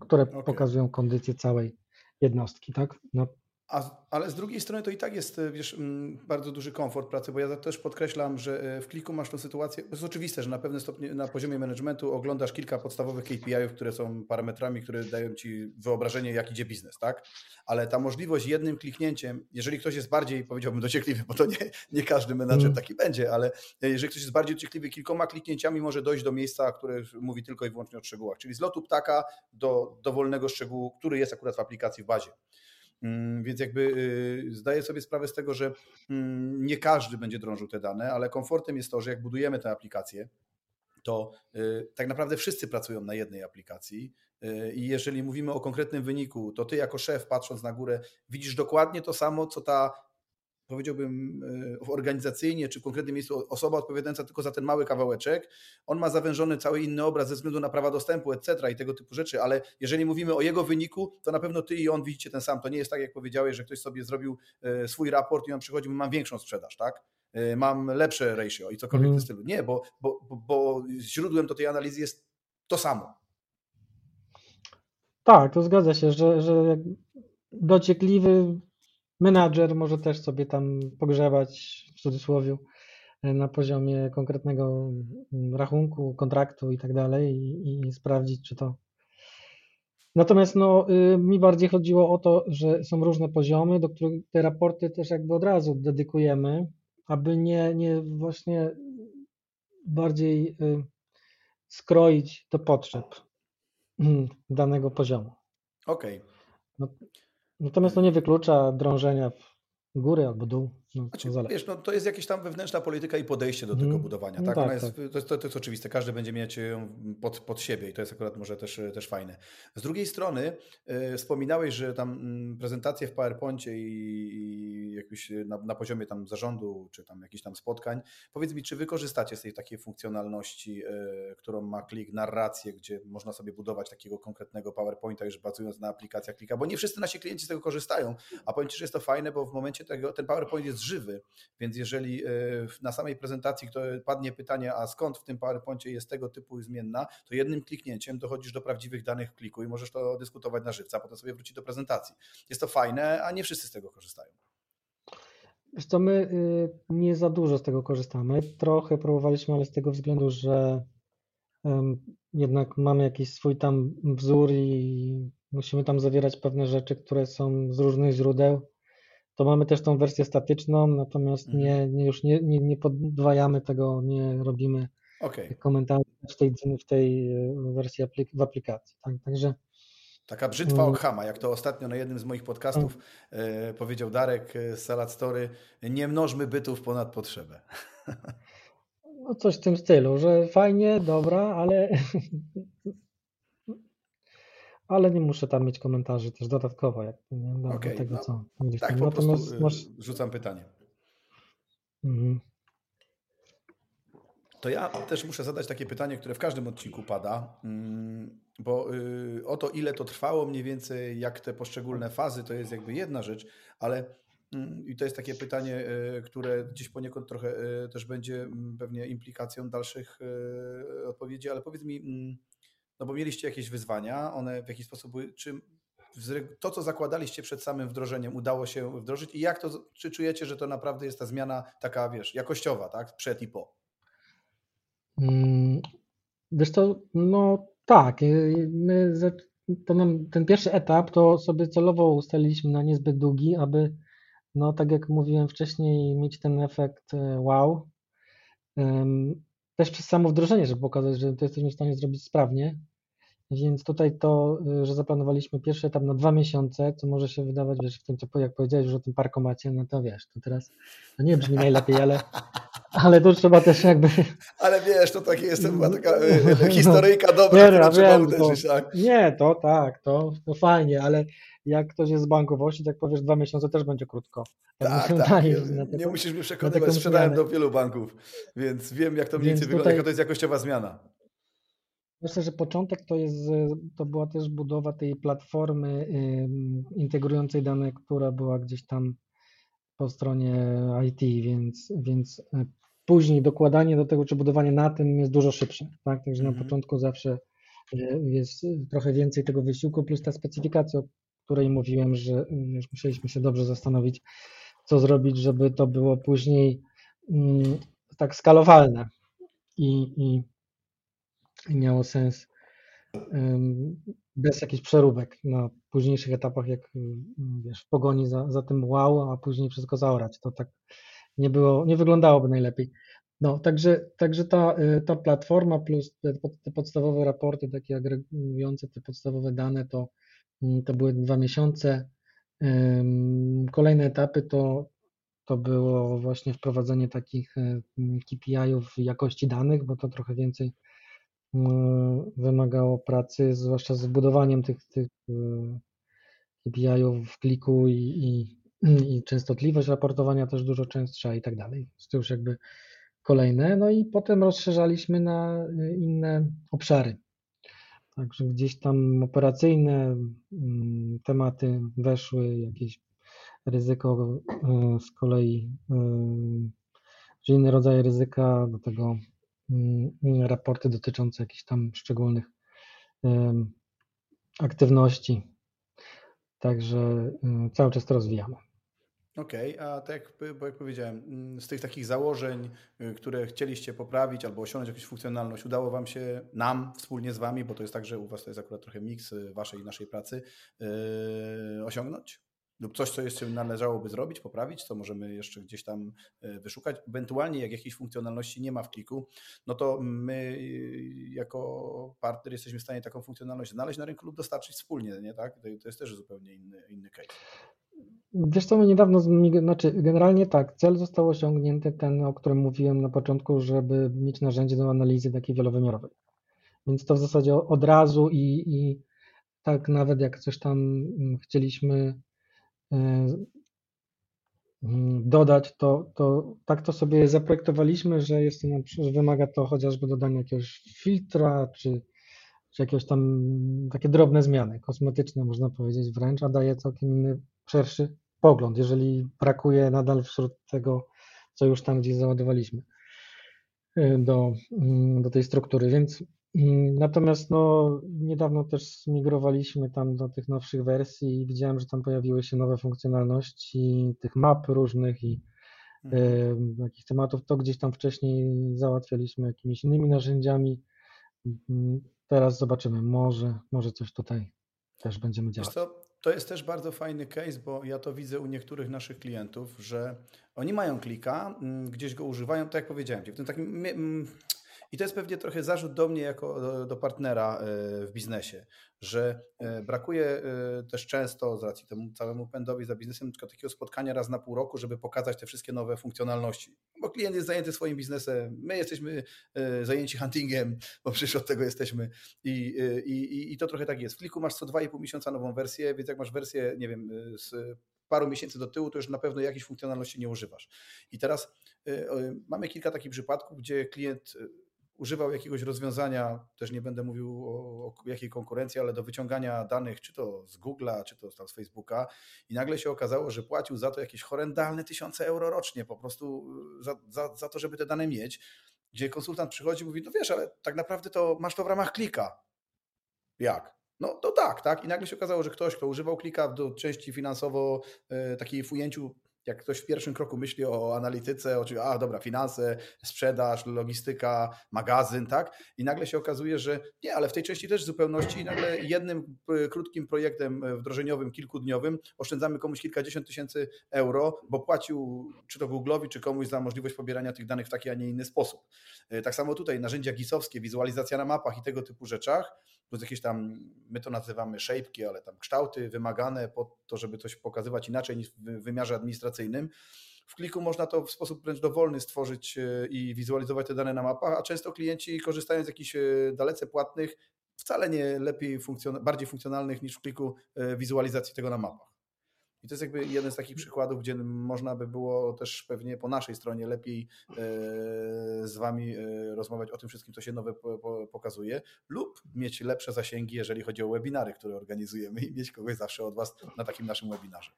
które okay. pokazują kondycję całej jednostki, tak? No, a, ale z drugiej strony to i tak jest wiesz, mm, bardzo duży komfort pracy, bo ja też podkreślam, że e, w kliku masz tą sytuację. To jest oczywiste, że na pewnym stopniu, na poziomie managementu oglądasz kilka podstawowych KPI-ów, które są parametrami, które dają ci wyobrażenie, jak idzie biznes, tak? Ale ta możliwość jednym kliknięciem, jeżeli ktoś jest bardziej, powiedziałbym, dociekliwy, bo to nie, nie każdy menadżer mm. taki będzie, ale jeżeli ktoś jest bardziej dociekliwy, kilkoma kliknięciami może dojść do miejsca, które mówi tylko i wyłącznie o szczegółach, czyli z lotu ptaka do dowolnego szczegółu, który jest akurat w aplikacji w bazie. Mm, więc jakby y, zdaję sobie sprawę z tego, że mm, nie każdy będzie drążył te dane, ale komfortem jest to, że jak budujemy tę aplikację, to y, tak naprawdę wszyscy pracują na jednej aplikacji. Y, I jeżeli mówimy o konkretnym wyniku, to ty jako szef, patrząc na górę, widzisz dokładnie to samo, co ta powiedziałbym, e, organizacyjnie czy w konkretnym miejscu osoba odpowiadająca tylko za ten mały kawałeczek, on ma zawężony cały inny obraz ze względu na prawa dostępu, etc. i tego typu rzeczy, ale jeżeli mówimy o jego wyniku, to na pewno ty i on widzicie ten sam. To nie jest tak, jak powiedziałeś, że ktoś sobie zrobił e, swój raport i on przychodzi, mam większą sprzedaż, tak? E, mam lepsze ratio i cokolwiek mm. w tym stylu. Nie, bo, bo, bo źródłem do tej analizy jest to samo. Tak, to zgadza się, że, że dociekliwy menadżer może też sobie tam pogrzebać w cudzysłowie na poziomie konkretnego mm, rachunku, kontraktu i tak dalej i, sprawdzić, czy to. Natomiast no, y, mi bardziej chodziło o to, że są różne poziomy, do których te raporty też jakby od razu dedykujemy, aby nie, nie właśnie bardziej y, skroić do potrzeb mm, danego poziomu. Okej. Okay. No, Natomiast to nie wyklucza drążenia w górę albo dół. No, znaczy, to, wiesz, no, to jest jakaś tam wewnętrzna polityka i podejście do tego mm. budowania. Tak? No tak, jest, tak. To, jest, to, jest oczywiste. Każdy będzie mieć ją pod, pod siebie i to jest akurat może też, też fajne. Z drugiej strony y, wspominałeś, że tam y, prezentacje w PowerPoincie i, i jakoś na, na, poziomie tam zarządu czy tam jakichś tam spotkań. Powiedz mi, czy wy korzystacie z tej takiej funkcjonalności, y, którą ma klik, narrację, gdzie można sobie budować takiego konkretnego PowerPointa już bazując na aplikacjach klika, bo nie wszyscy nasi klienci z tego korzystają, a powiem Ci, że jest to fajne, bo w momencie tego ten PowerPoint jest żywy, więc jeżeli e, na samej prezentacji padnie pytanie, a skąd w tym PowerPoincie jest tego typu zmienna, to jednym kliknięciem dochodzisz do prawdziwych danych kliku i możesz to dyskutować na żywca, a potem sobie wrócić do prezentacji. Jest to fajne, a nie wszyscy z tego korzystają. Wiesz co, my y, nie za dużo z tego korzystamy. Trochę próbowaliśmy, ale z tego względu, że jednak mamy jakiś swój tam wzór i musimy tam zawierać pewne rzeczy, które są z różnych źródeł to mamy też tą wersję statyczną, natomiast mhm. nie, nie już nie, nie, nie podwajamy tego, nie robimy okay. komentarzy w tej, w tej e, wersji aplik w aplikacji. Tak? Także Taka brzytwa. Okhama, jak to ostatnio na jednym z moich podcastów e, powiedział Darek z Salad Story, nie mnożmy bytów ponad potrzebę. No coś w tym stylu, że fajnie, dobra, ale ale nie muszę tam mieć komentarzy też dodatkowo, jak nie, do, okay, tego, no, co gdzieś tak, tam. po Natomiast prostu masz... rzucam pytanie. Mhm. To ja też muszę zadać takie pytanie, które w każdym odcinku pada, mm, bo y, o to, ile to trwało mniej więcej, jak te poszczególne fazy, to jest jakby jedna rzecz, ale mm, i to jest takie pytanie, y, które gdzieś poniekąd trochę y, też będzie mm, pewnie implikacją dalszych odpowiedzi, ale powiedz mi, no bo mieliście jakieś wyzwania, one w jakiś sposób były, czy to, co zakładaliście przed samym wdrożeniem, udało się wdrożyć i jak to, czy czujecie, że to naprawdę jest ta zmiana taka, wiesz, jakościowa, tak, przed i po? Mm, wiesz to, no tak, y, my ten, ten pierwszy etap to sobie celowo ustaliliśmy na niezbyt długi, aby, no tak jak mówiłem wcześniej, mieć ten efekt e, wow. Też przez samo wdrożenie, żeby pokazać, że to jesteśmy w stanie zrobić sprawnie, więc tutaj to, y, że zaplanowaliśmy pierwszy etap na dwa miesiące, co może się wydawać, wiesz, w tym, co jak powiedziałeś już o tym parkomacie, no to wiesz, to teraz to nie brzmi najlepiej, ale, Ale to trzeba też jakby... Ale wiesz, to takie jest była taka no, historyjka dobra, nie, którą trzeba uderzyć, to, tak? Nie, to tak, to, to fajnie, ale jak ktoś jest z bankowości, tak powiesz dwa miesiące też będzie krótko. Tak, tak. tak. Nie, nie musisz mnie przekonywać, sprzedałem do wielu banków, więc wiem jak to mniej więcej wygląda, jaka to jest jakościowa zmiana. Myślę, że początek to jest, to była też budowa tej platformy integrującej dane, która była gdzieś tam po stronie IT, więc, więc e, później dokładanie do tego, czy budowanie na tym jest dużo szybsze, tak? Także -hmm. na mhm. początku zawsze e, jest trochę więcej tego wysiłku, plus ta specyfikacja, o której mówiłem, że już musieliśmy się dobrze zastanowić, co zrobić, żeby to było później mm, tak skalowalne i, i i miało sens bez jakichś przeróbek na późniejszych etapach, jak wiesz, w pogoni za, za tym wow, a później wszystko zaorać. To tak nie było, nie wyglądałoby najlepiej. No, także, także ta, y, ta platforma plus te, te podstawowe raporty, takie agregujące te podstawowe dane, to, mm, to były dwa miesiące. Kolejne etapy to, to było właśnie wprowadzenie takich y, KPI-ów jakości danych, bo to trochę więcej wymagało pracy, zwłaszcza z budowaniem tych, tych y, KPI-ów w kliku i, i, i częstotliwość raportowania też dużo częstsza i tak dalej. To już jakby kolejne. No i potem rozszerzaliśmy na y, inne obszary. Także gdzieś tam operacyjne mm, tematy weszły, jakieś ryzyko y, z kolei, czy inny rodzaj ryzyka, do tego raporty dotyczące jakichś tam szczególnych aktywności. Także cały czas to rozwijamy. Okej, okay, a tak bo jak powiedziałem, mm, z tych takich założeń, y, które chcieliście poprawić albo osiągnąć jakąś funkcjonalność, udało Wam się, nam wspólnie z Wami, bo to jest tak, że u Was to jest akurat trochę miks y, Waszej i naszej pracy, yy, osiągnąć? Lub coś, co jeszcze należałoby zrobić, poprawić, co możemy jeszcze gdzieś tam e, wyszukać. Ewentualnie, jak jakiejś funkcjonalności nie ma w kliku, no to my e, jako partner jesteśmy w stanie taką funkcjonalność znaleźć na rynku lub dostarczyć wspólnie, nie tak? To jest też zupełnie inny, inny case. Wiesz co, my niedawno, znaczy generalnie tak, cel został osiągnięty, ten, o którym mówiłem na początku, żeby mieć narzędzie do analizy takiej wielowymiarowej. Więc to w zasadzie od razu i, i tak nawet jak coś tam mm, chcieliśmy dodać, to, to tak to sobie zaprojektowaliśmy, że jest to, że wymaga to chociażby dodania jakiegoś filtra, czy, czy jakieś tam takie drobne zmiany, kosmetyczne można powiedzieć wręcz, a daje całkiem inny, szerszy pogląd, jeżeli brakuje nadal wśród tego, co już tam gdzieś załadowaliśmy e, do, mm, do tej struktury, więc Mm, natomiast no, niedawno też zmigrowaliśmy tam do tych nowszych wersji i widziałem, że tam pojawiły się nowe funkcjonalności tych map różnych i mhm. y, jakichś tematów. To gdzieś tam wcześniej załatwialiśmy jakimiś innymi narzędziami. Mm, teraz zobaczymy, może, może coś tutaj też będziemy działać. To, to jest też bardzo fajny case, bo ja to widzę u niektórych naszych klientów, że oni mają klika, gdzieś go używają, tak jak powiedziałem, w tym takim i to jest pewnie trochę zarzut do mnie jako do, partnera e, w biznesie, że e, brakuje e, też często z racji temu całemu pędowi za biznesem tylko takiego spotkania raz na pół roku, żeby pokazać te wszystkie nowe funkcjonalności. Bo klient jest zajęty swoim biznesem, my jesteśmy zajęci huntingiem, bo przecież od tego jesteśmy i, i, i to trochę tak jest. W kliku masz co 2,5 miesiąca nową wersję, więc jak masz wersję, nie wiem, z paru miesięcy do tyłu, to już na pewno jakiejś funkcjonalności nie używasz. I teraz mamy kilka takich przypadków, gdzie klient używał jakiegoś rozwiązania, też nie będę mówił o, o jakiej konkurencji, ale do wyciągania danych, czy to z Google'a, czy to z Facebooka i nagle się okazało, że płacił za to jakieś horrendalne tysiące euro rocznie, po prostu y, za, za, za to, żeby te dane mieć, gdzie konsultant przychodzi i mówi, no wiesz, ale tak naprawdę to masz to w ramach klika. Jak? No to tak, tak. I nagle się okazało, że ktoś, kto używał klika do części finansowo y, takiej w ujęciu jak ktoś w pierwszym kroku myśli o analityce, o a dobra, finanse, sprzedaż, logistyka, magazyn, tak? I nagle się okazuje, że nie, ale w tej części też w zupełności nagle jednym krótkim projektem e, wdrożeniowym, kilkudniowym oszczędzamy komuś kilkadziesiąt tysięcy euro, bo płacił czy to Google'owi, czy komuś za możliwość pobierania tych danych w taki, a nie inny sposób. E, tak samo tutaj narzędzia gisowskie, wizualizacja na mapach i tego typu rzeczach, plus jakieś tam, my to nazywamy shape'ki, ale tam kształty wymagane po to, żeby coś pokazywać inaczej niż w wymiarze administracyjnym, w kliku można to w sposób wręcz dowolny stworzyć i wizualizować te dane na mapach, a często klienci korzystają z jakichś dalece płatnych, wcale nie lepiej, funkcjon bardziej funkcjonalnych niż w kliku wizualizacji tego na mapach. I to jest jakby jeden z takich przykładów, gdzie można by było też pewnie po naszej stronie lepiej e, z Wami e, rozmawiać o tym wszystkim, co się nowe pokazuje, lub mieć lepsze zasięgi, jeżeli chodzi o webinary, które organizujemy i mieć kogoś zawsze od Was na takim naszym webinarze.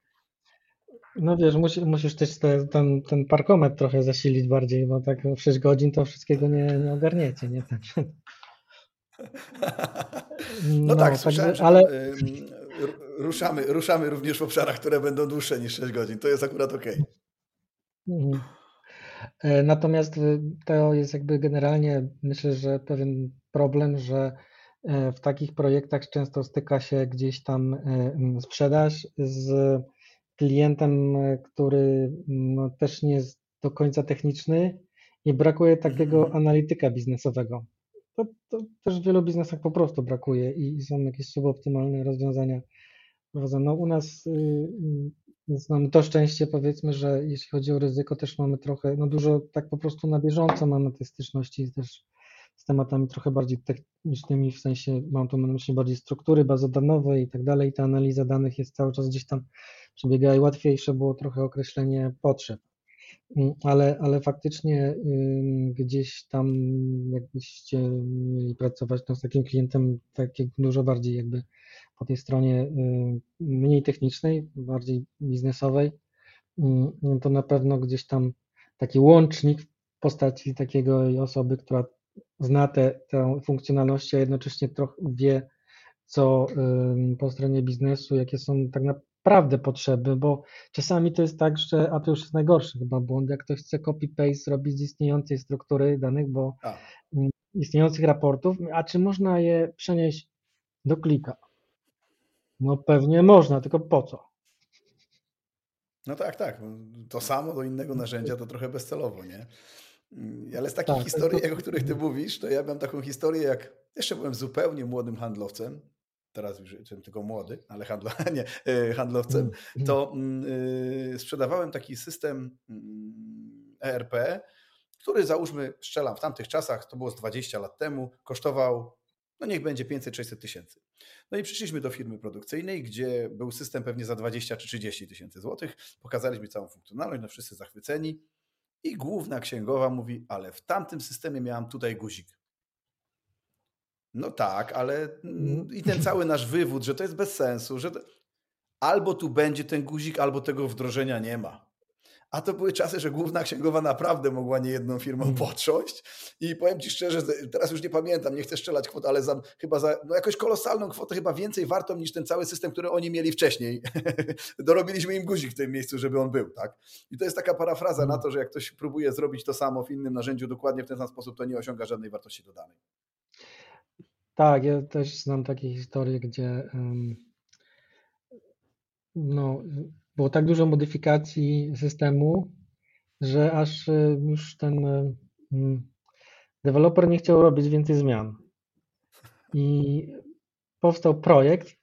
No wiesz, musisz, musisz też te, ten, ten parkometr trochę zasilić bardziej, bo tak w 6 godzin to wszystkiego nie, nie ogarniecie, nie? No, no tak, słyszałem, że ale ruszamy, ruszamy również w obszarach, które będą dłuższe niż 6 godzin. To jest akurat ok. Mhm. E, natomiast y, to jest jakby generalnie, myślę, że pewien problem, że e, w takich projektach często styka się gdzieś tam e, sprzedaż z klientem, który no, też nie jest do końca techniczny i brakuje takiego mhm. analityka biznesowego. To, to, też w wielu biznesach po prostu brakuje i, i są jakieś suboptymalne rozwiązania no u nas y, więc mamy to szczęście, powiedzmy, że jeśli chodzi o ryzyko, też mamy trochę, no dużo tak po prostu na bieżąco mamy tej styczności też z tematami trochę bardziej technicznymi, w sensie mam tu na myśli bardziej struktury bazodanowe i tak dalej. Ta analiza danych jest cały czas gdzieś tam przebiega i łatwiejsze było trochę określenie potrzeb. Mm, ale, ale faktycznie gdzieś tam jakbyście mieli pracować no, z takim klientem tak dużo bardziej jakby po tej stronie y, mniej technicznej, bardziej biznesowej, y, to na pewno gdzieś tam taki łącznik w postaci takiego osoby, która zna te, tę funkcjonalności, a jednocześnie trochę wie, co y, po stronie biznesu, jakie są tak naprawdę potrzeby, bo czasami to jest tak, że, a to już jest najgorszy chyba błąd, jak ktoś chce copy-paste zrobić z istniejącej struktury danych, bo a. istniejących raportów, a czy można je przenieść do klika? No pewnie można, tylko po co? No tak, tak. To samo do innego narzędzia to trochę bezcelowo, nie? Mm, ale z takich tak, historii, to... o których ty mówisz, to ja mam taką historię, jak jeszcze byłem zupełnie młodym handlowcem, teraz już jestem tylko młody, ale handlo, nie, e, handlowcem, mm, to yy, sprzedawałem taki system ERP, mm, który załóżmy, strzelam, w tamtych czasach, to było z 20 lat temu, kosztował no niech będzie 500-600 tysięcy. No i przyszliśmy do firmy produkcyjnej, gdzie był system pewnie za 20 czy 30 tysięcy złotych. Pokazaliśmy całą funkcjonalność, no wszyscy zachwyceni. I główna księgowa mówi, ale w tamtym systemie miałam tutaj guzik. No tak, ale i ten cały nasz wywód, że to jest bez sensu, że albo tu będzie ten guzik, albo tego wdrożenia nie ma. A to były czasy, że główna księgowa naprawdę mogła niejedną firmą mm. potrząść. I powiem Ci szczerze, teraz już nie pamiętam, nie chcę strzelać kwot, ale za, chyba za no jakoś kolosalną kwotę, chyba więcej wartą niż ten cały system, który oni mieli wcześniej. Dorobiliśmy im guzik w tym miejscu, żeby on był. tak. I to jest taka parafraza na mm. to, że jak ktoś próbuje zrobić to samo w innym narzędziu dokładnie w ten sam sposób, to nie osiąga żadnej wartości dodanej. Tak, ja też znam takie historie, gdzie um, no, było tak dużo modyfikacji systemu, że aż y, już ten y, mm, deweloper nie chciał robić więcej zmian. I powstał projekt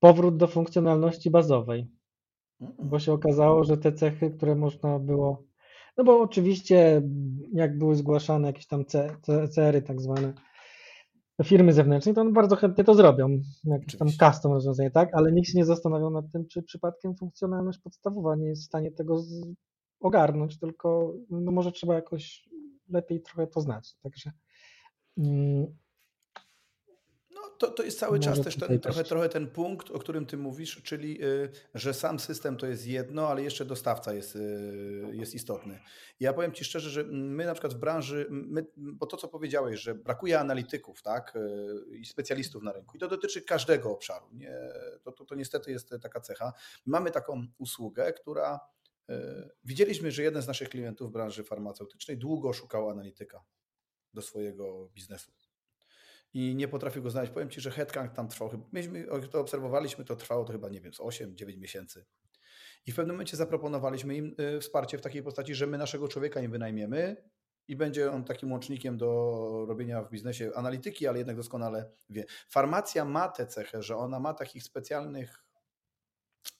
powrót do funkcjonalności bazowej, bo się okazało, że te cechy, które można było, no bo oczywiście jak były zgłaszane jakieś tam CR-y tak zwane, firmy zewnętrznej, to one bardzo chętnie to zrobią, jakieś tam custom rozwiązanie, tak? Ale nikt się nie zastanawiał nad tym, czy przypadkiem funkcjonalność podstawowa nie jest w stanie tego z... ogarnąć, tylko no może trzeba jakoś lepiej trochę poznać. Także mm, to, to jest cały czas też ten, trochę, trochę ten punkt, o którym ty mówisz, czyli y, że sam system to jest jedno, ale jeszcze dostawca jest, y, jest istotny. Ja powiem ci szczerze, że my na przykład w branży, my, bo to co powiedziałeś, że brakuje analityków tak, y, i specjalistów na rynku i to dotyczy każdego obszaru. Nie, to, to, to niestety jest taka cecha. Mamy taką usługę, która widzieliśmy, że jeden z naszych klientów w branży farmaceutycznej długo szukał analityka do swojego biznesu i nie potrafił go znaleźć. Powiem Ci, że headcount tam trwał, myśmy to obserwowaliśmy, to trwało to chyba, nie wiem, z 8-9 miesięcy. I w pewnym momencie zaproponowaliśmy im y, wsparcie w takiej postaci, że my naszego człowieka im wynajmiemy i będzie on takim łącznikiem do robienia w biznesie analityki, ale jednak doskonale wie. Farmacja ma tę cechę, że ona ma takich specjalnych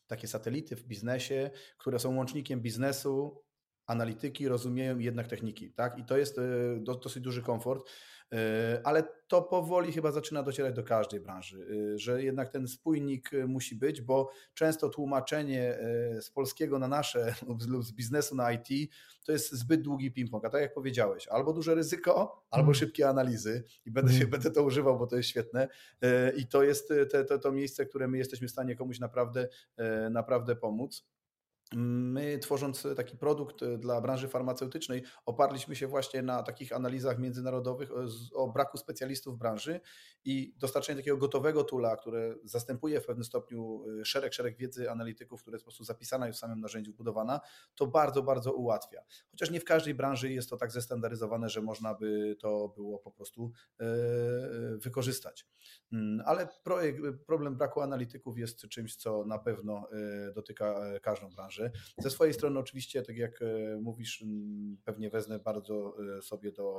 takie satelity w biznesie, które są łącznikiem biznesu, analityki, rozumieją jednak techniki. Tak? I to jest dosyć duży komfort. E, ale to powoli chyba zaczyna docierać do każdej branży, e, że jednak ten spójnik e, musi być, bo często tłumaczenie z polskiego na nasze lub z biznesu na IT to jest zbyt długi ping-pong. A tak jak powiedziałeś, albo duże ryzyko, albo mhm. szybkie analizy i będę, się, mhm. będę to używał, bo to jest świetne. I to jest te, to, to miejsce, które my jesteśmy w stanie komuś naprawdę, naprawdę pomóc. My, tworząc taki produkt e, dla branży farmaceutycznej, oparliśmy się właśnie na takich analizach międzynarodowych o braku specjalistów w branży i dostarczenie takiego gotowego tula, które zastępuje w pewnym stopniu e, szereg, szereg wiedzy analityków, które jest po prostu zapisana już w samym narzędziu wbudowana, to bardzo, bardzo ułatwia. Chociaż nie w każdej branży jest to tak zestandaryzowane, że można by to było po prostu e, wykorzystać. Mm, ale projekt, problem braku analityków jest czymś, co na pewno dotyka każdą branżę branży. Ze swojej strony oczywiście, tak jak e, mówisz, pewnie wezmę bardzo e, sobie do,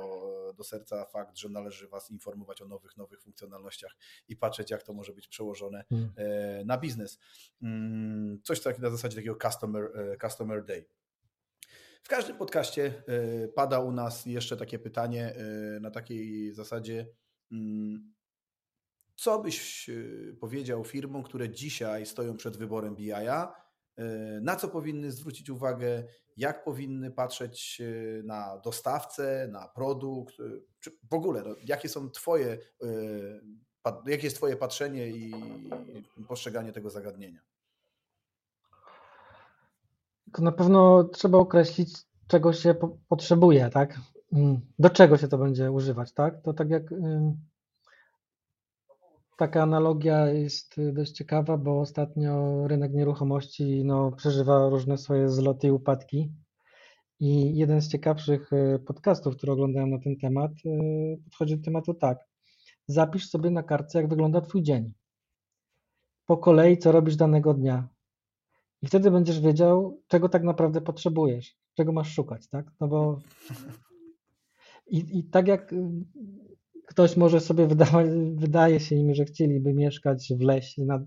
do serca fakt, że należy Was informować o nowych, nowych funkcjonalnościach i patrzeć, jak to może być przełożone hmm. E, na biznes. Mm, coś tak na zasadzie takiego customer, customer day. W każdym podcaście pada u nas jeszcze takie pytanie na takiej zasadzie, mm, co byś powiedział firmom, które dzisiaj stoją przed wyborem BI-a, na co powinny zwrócić uwagę, jak powinny patrzeć e, na dostawcę, na produkt, e, czy w ogóle, no, jakie są Twoje, jakie jest Twoje patrzenie i postrzeganie tego zagadnienia? To na pewno trzeba określić, czego się potrzebuje, tak? Mm, do czego się to będzie używać, tak? To tak jak Taka analogia jest y, dość ciekawa, bo ostatnio rynek nieruchomości no, przeżywa różne swoje zloty i upadki. I jeden z ciekawszych y, podcastów, które oglądałem na ten temat, y, podchodzi do tematu tak. Zapisz sobie na kartce, jak wygląda Twój dzień. Po kolei, co robisz danego dnia. I wtedy będziesz wiedział, czego tak naprawdę potrzebujesz, czego masz szukać, tak? No bo. I, i tak jak ktoś może sobie wydaje się im, że chcieliby mieszkać w lesie, nad,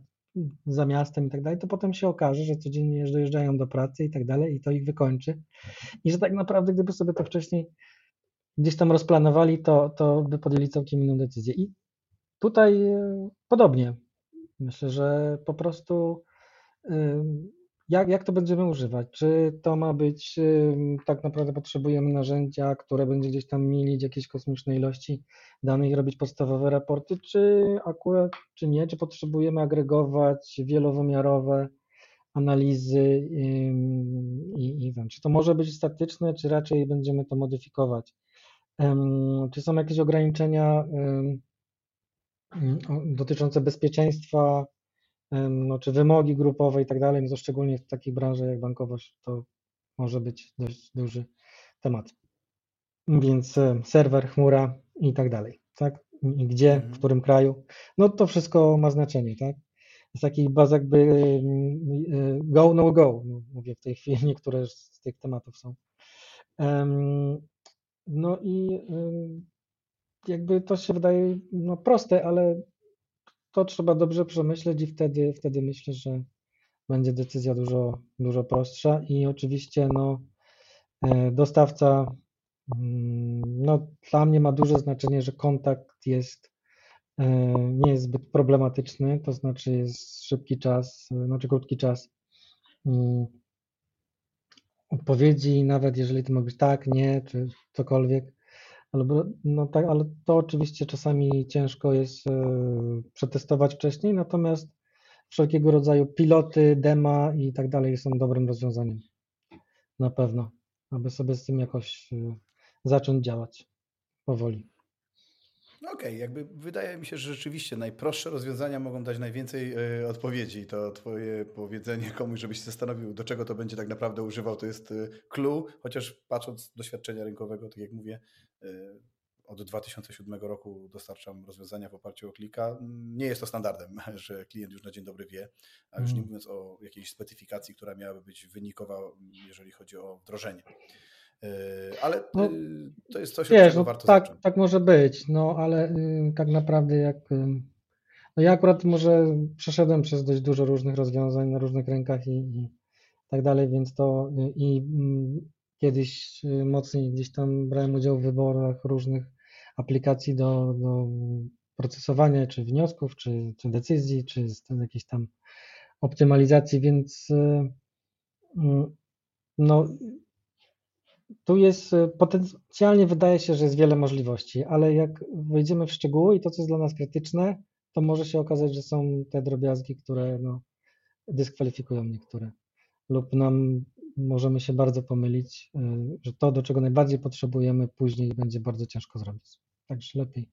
za miastem i tak dalej, to potem się okaże, że codziennie dojeżdżają do pracy i tak dalej i to ich wykończy. I że tak naprawdę, gdyby sobie to wcześniej gdzieś tam rozplanowali, to, to by podjęli całkiem inną decyzję. I tutaj e, podobnie. Myślę, że po prostu jak, jak to będziemy używać? Czy to ma być, tak naprawdę potrzebujemy narzędzia, które będzie gdzieś tam mielić jakieś kosmiczne ilości danych i robić podstawowe raporty, czy akurat, czy nie? Czy potrzebujemy agregować wielowymiarowe analizy i, i wiem, czy to może być statyczne, czy raczej będziemy to modyfikować? Czy są jakieś ograniczenia dotyczące bezpieczeństwa no, czy wymogi grupowe i tak dalej, no to szczególnie w takich branżach jak bankowość to może być dość duży temat. Więc serwer, chmura i tak dalej, tak? I gdzie, w mhm. którym kraju, no to wszystko ma znaczenie, tak? Jest taki baz jakby e, go, no go, no, mówię w tej chwili, niektóre z tych tematów są. No i jakby to się wydaje no, proste, ale to trzeba dobrze przemyśleć i wtedy, wtedy myślę, że będzie decyzja dużo, dużo prostsza. I oczywiście no, e, dostawca mm, no, dla mnie ma duże znaczenie, że kontakt jest e, nie jest zbyt problematyczny, to znaczy jest szybki czas, znaczy krótki czas mm, odpowiedzi, nawet jeżeli to ma być tak, nie, czy cokolwiek, ale, no tak, ale to oczywiście czasami ciężko jest e, przetestować wcześniej, natomiast wszelkiego rodzaju piloty, dema i tak dalej są dobrym rozwiązaniem. Na pewno, aby sobie z tym jakoś e, zacząć działać powoli. No okej, okay. jakby wydaje mi się, że rzeczywiście najprostsze rozwiązania mogą dać najwięcej y, odpowiedzi. To twoje powiedzenie komuś, żebyś się zastanowił, do czego to będzie tak naprawdę używał, to jest y, clue, chociaż patrząc z doświadczenia rynkowego, tak jak mówię, od 2007 roku dostarczam rozwiązania w oparciu o klika. Nie jest to standardem, że klient już na dzień dobry wie, a już nie mm. mówiąc o jakiejś specyfikacji, która miałaby być wynikowa, jeżeli chodzi o wdrożenie. Yy, ale no, yy, to jest coś, wiesz, no, warto tak, zacząć. Tak może być, no ale tak naprawdę jak No ja akurat może przeszedłem przez dość dużo różnych rozwiązań na różnych rynkach i, i tak dalej, więc to i mm, kiedyś mocniej gdzieś tam brałem udział w wyborach różnych aplikacji do, do procesowania czy wniosków, czy, czy decyzji, czy jakiejś tam optymalizacji, więc mm, no, tu jest potencjalnie wydaje się, że jest wiele możliwości, ale jak wejdziemy w szczegóły i to, co jest dla nas krytyczne, to może się okazać, że są te drobiazgi, które no, dyskwalifikują niektóre. Lub nam możemy się bardzo pomylić, y, że to, do czego najbardziej potrzebujemy, później będzie bardzo ciężko zrobić. Także lepiej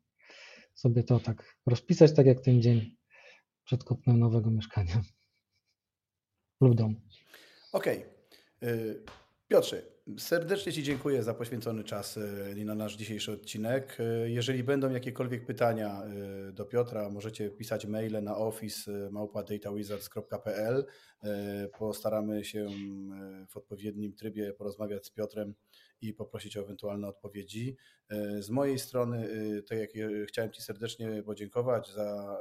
sobie to tak rozpisać, tak jak ten dzień przed kupnem nowego mieszkania lub domu. Okej. Okay. Piotrze, serdecznie Ci dziękuję za poświęcony czas e, na nasz dzisiejszy odcinek. E, jeżeli będą jakiekolwiek pytania e, do Piotra, możecie pisać maile na office.datawizards.pl. Postaramy się w odpowiednim trybie porozmawiać z Piotrem i poprosić o ewentualne odpowiedzi. Z mojej strony, tak jak chciałem Ci serdecznie podziękować za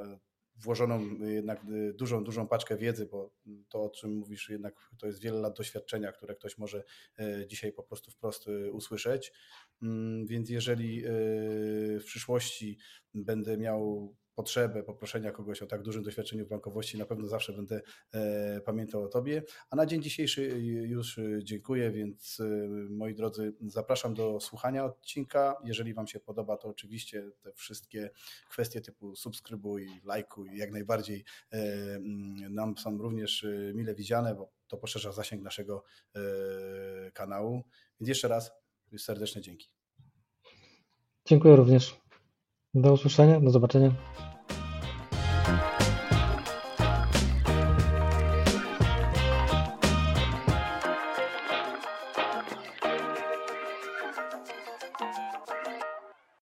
włożoną jednak y, dużą, dużą paczkę wiedzy, bo to, o czym mówisz, jednak to jest wiele lat doświadczenia, które ktoś może e, dzisiaj po prostu wprost y, usłyszeć. Mm, więc jeżeli y, w przyszłości będę miał potrzebę poproszenia kogoś o tak dużym doświadczeniu w bankowości, na pewno zawsze będę e, pamiętał o Tobie. A na dzień dzisiejszy już dziękuję, więc e, moi drodzy, zapraszam do słuchania odcinka. Jeżeli Wam się podoba, to oczywiście te wszystkie kwestie typu subskrybuj, lajkuj, jak najbardziej e, mm, nam są również mile widziane, bo to poszerza zasięg naszego kanału. Więc jeszcze raz serdeczne dzięki. Dziękuję również. Do usłyszenia, do zobaczenia.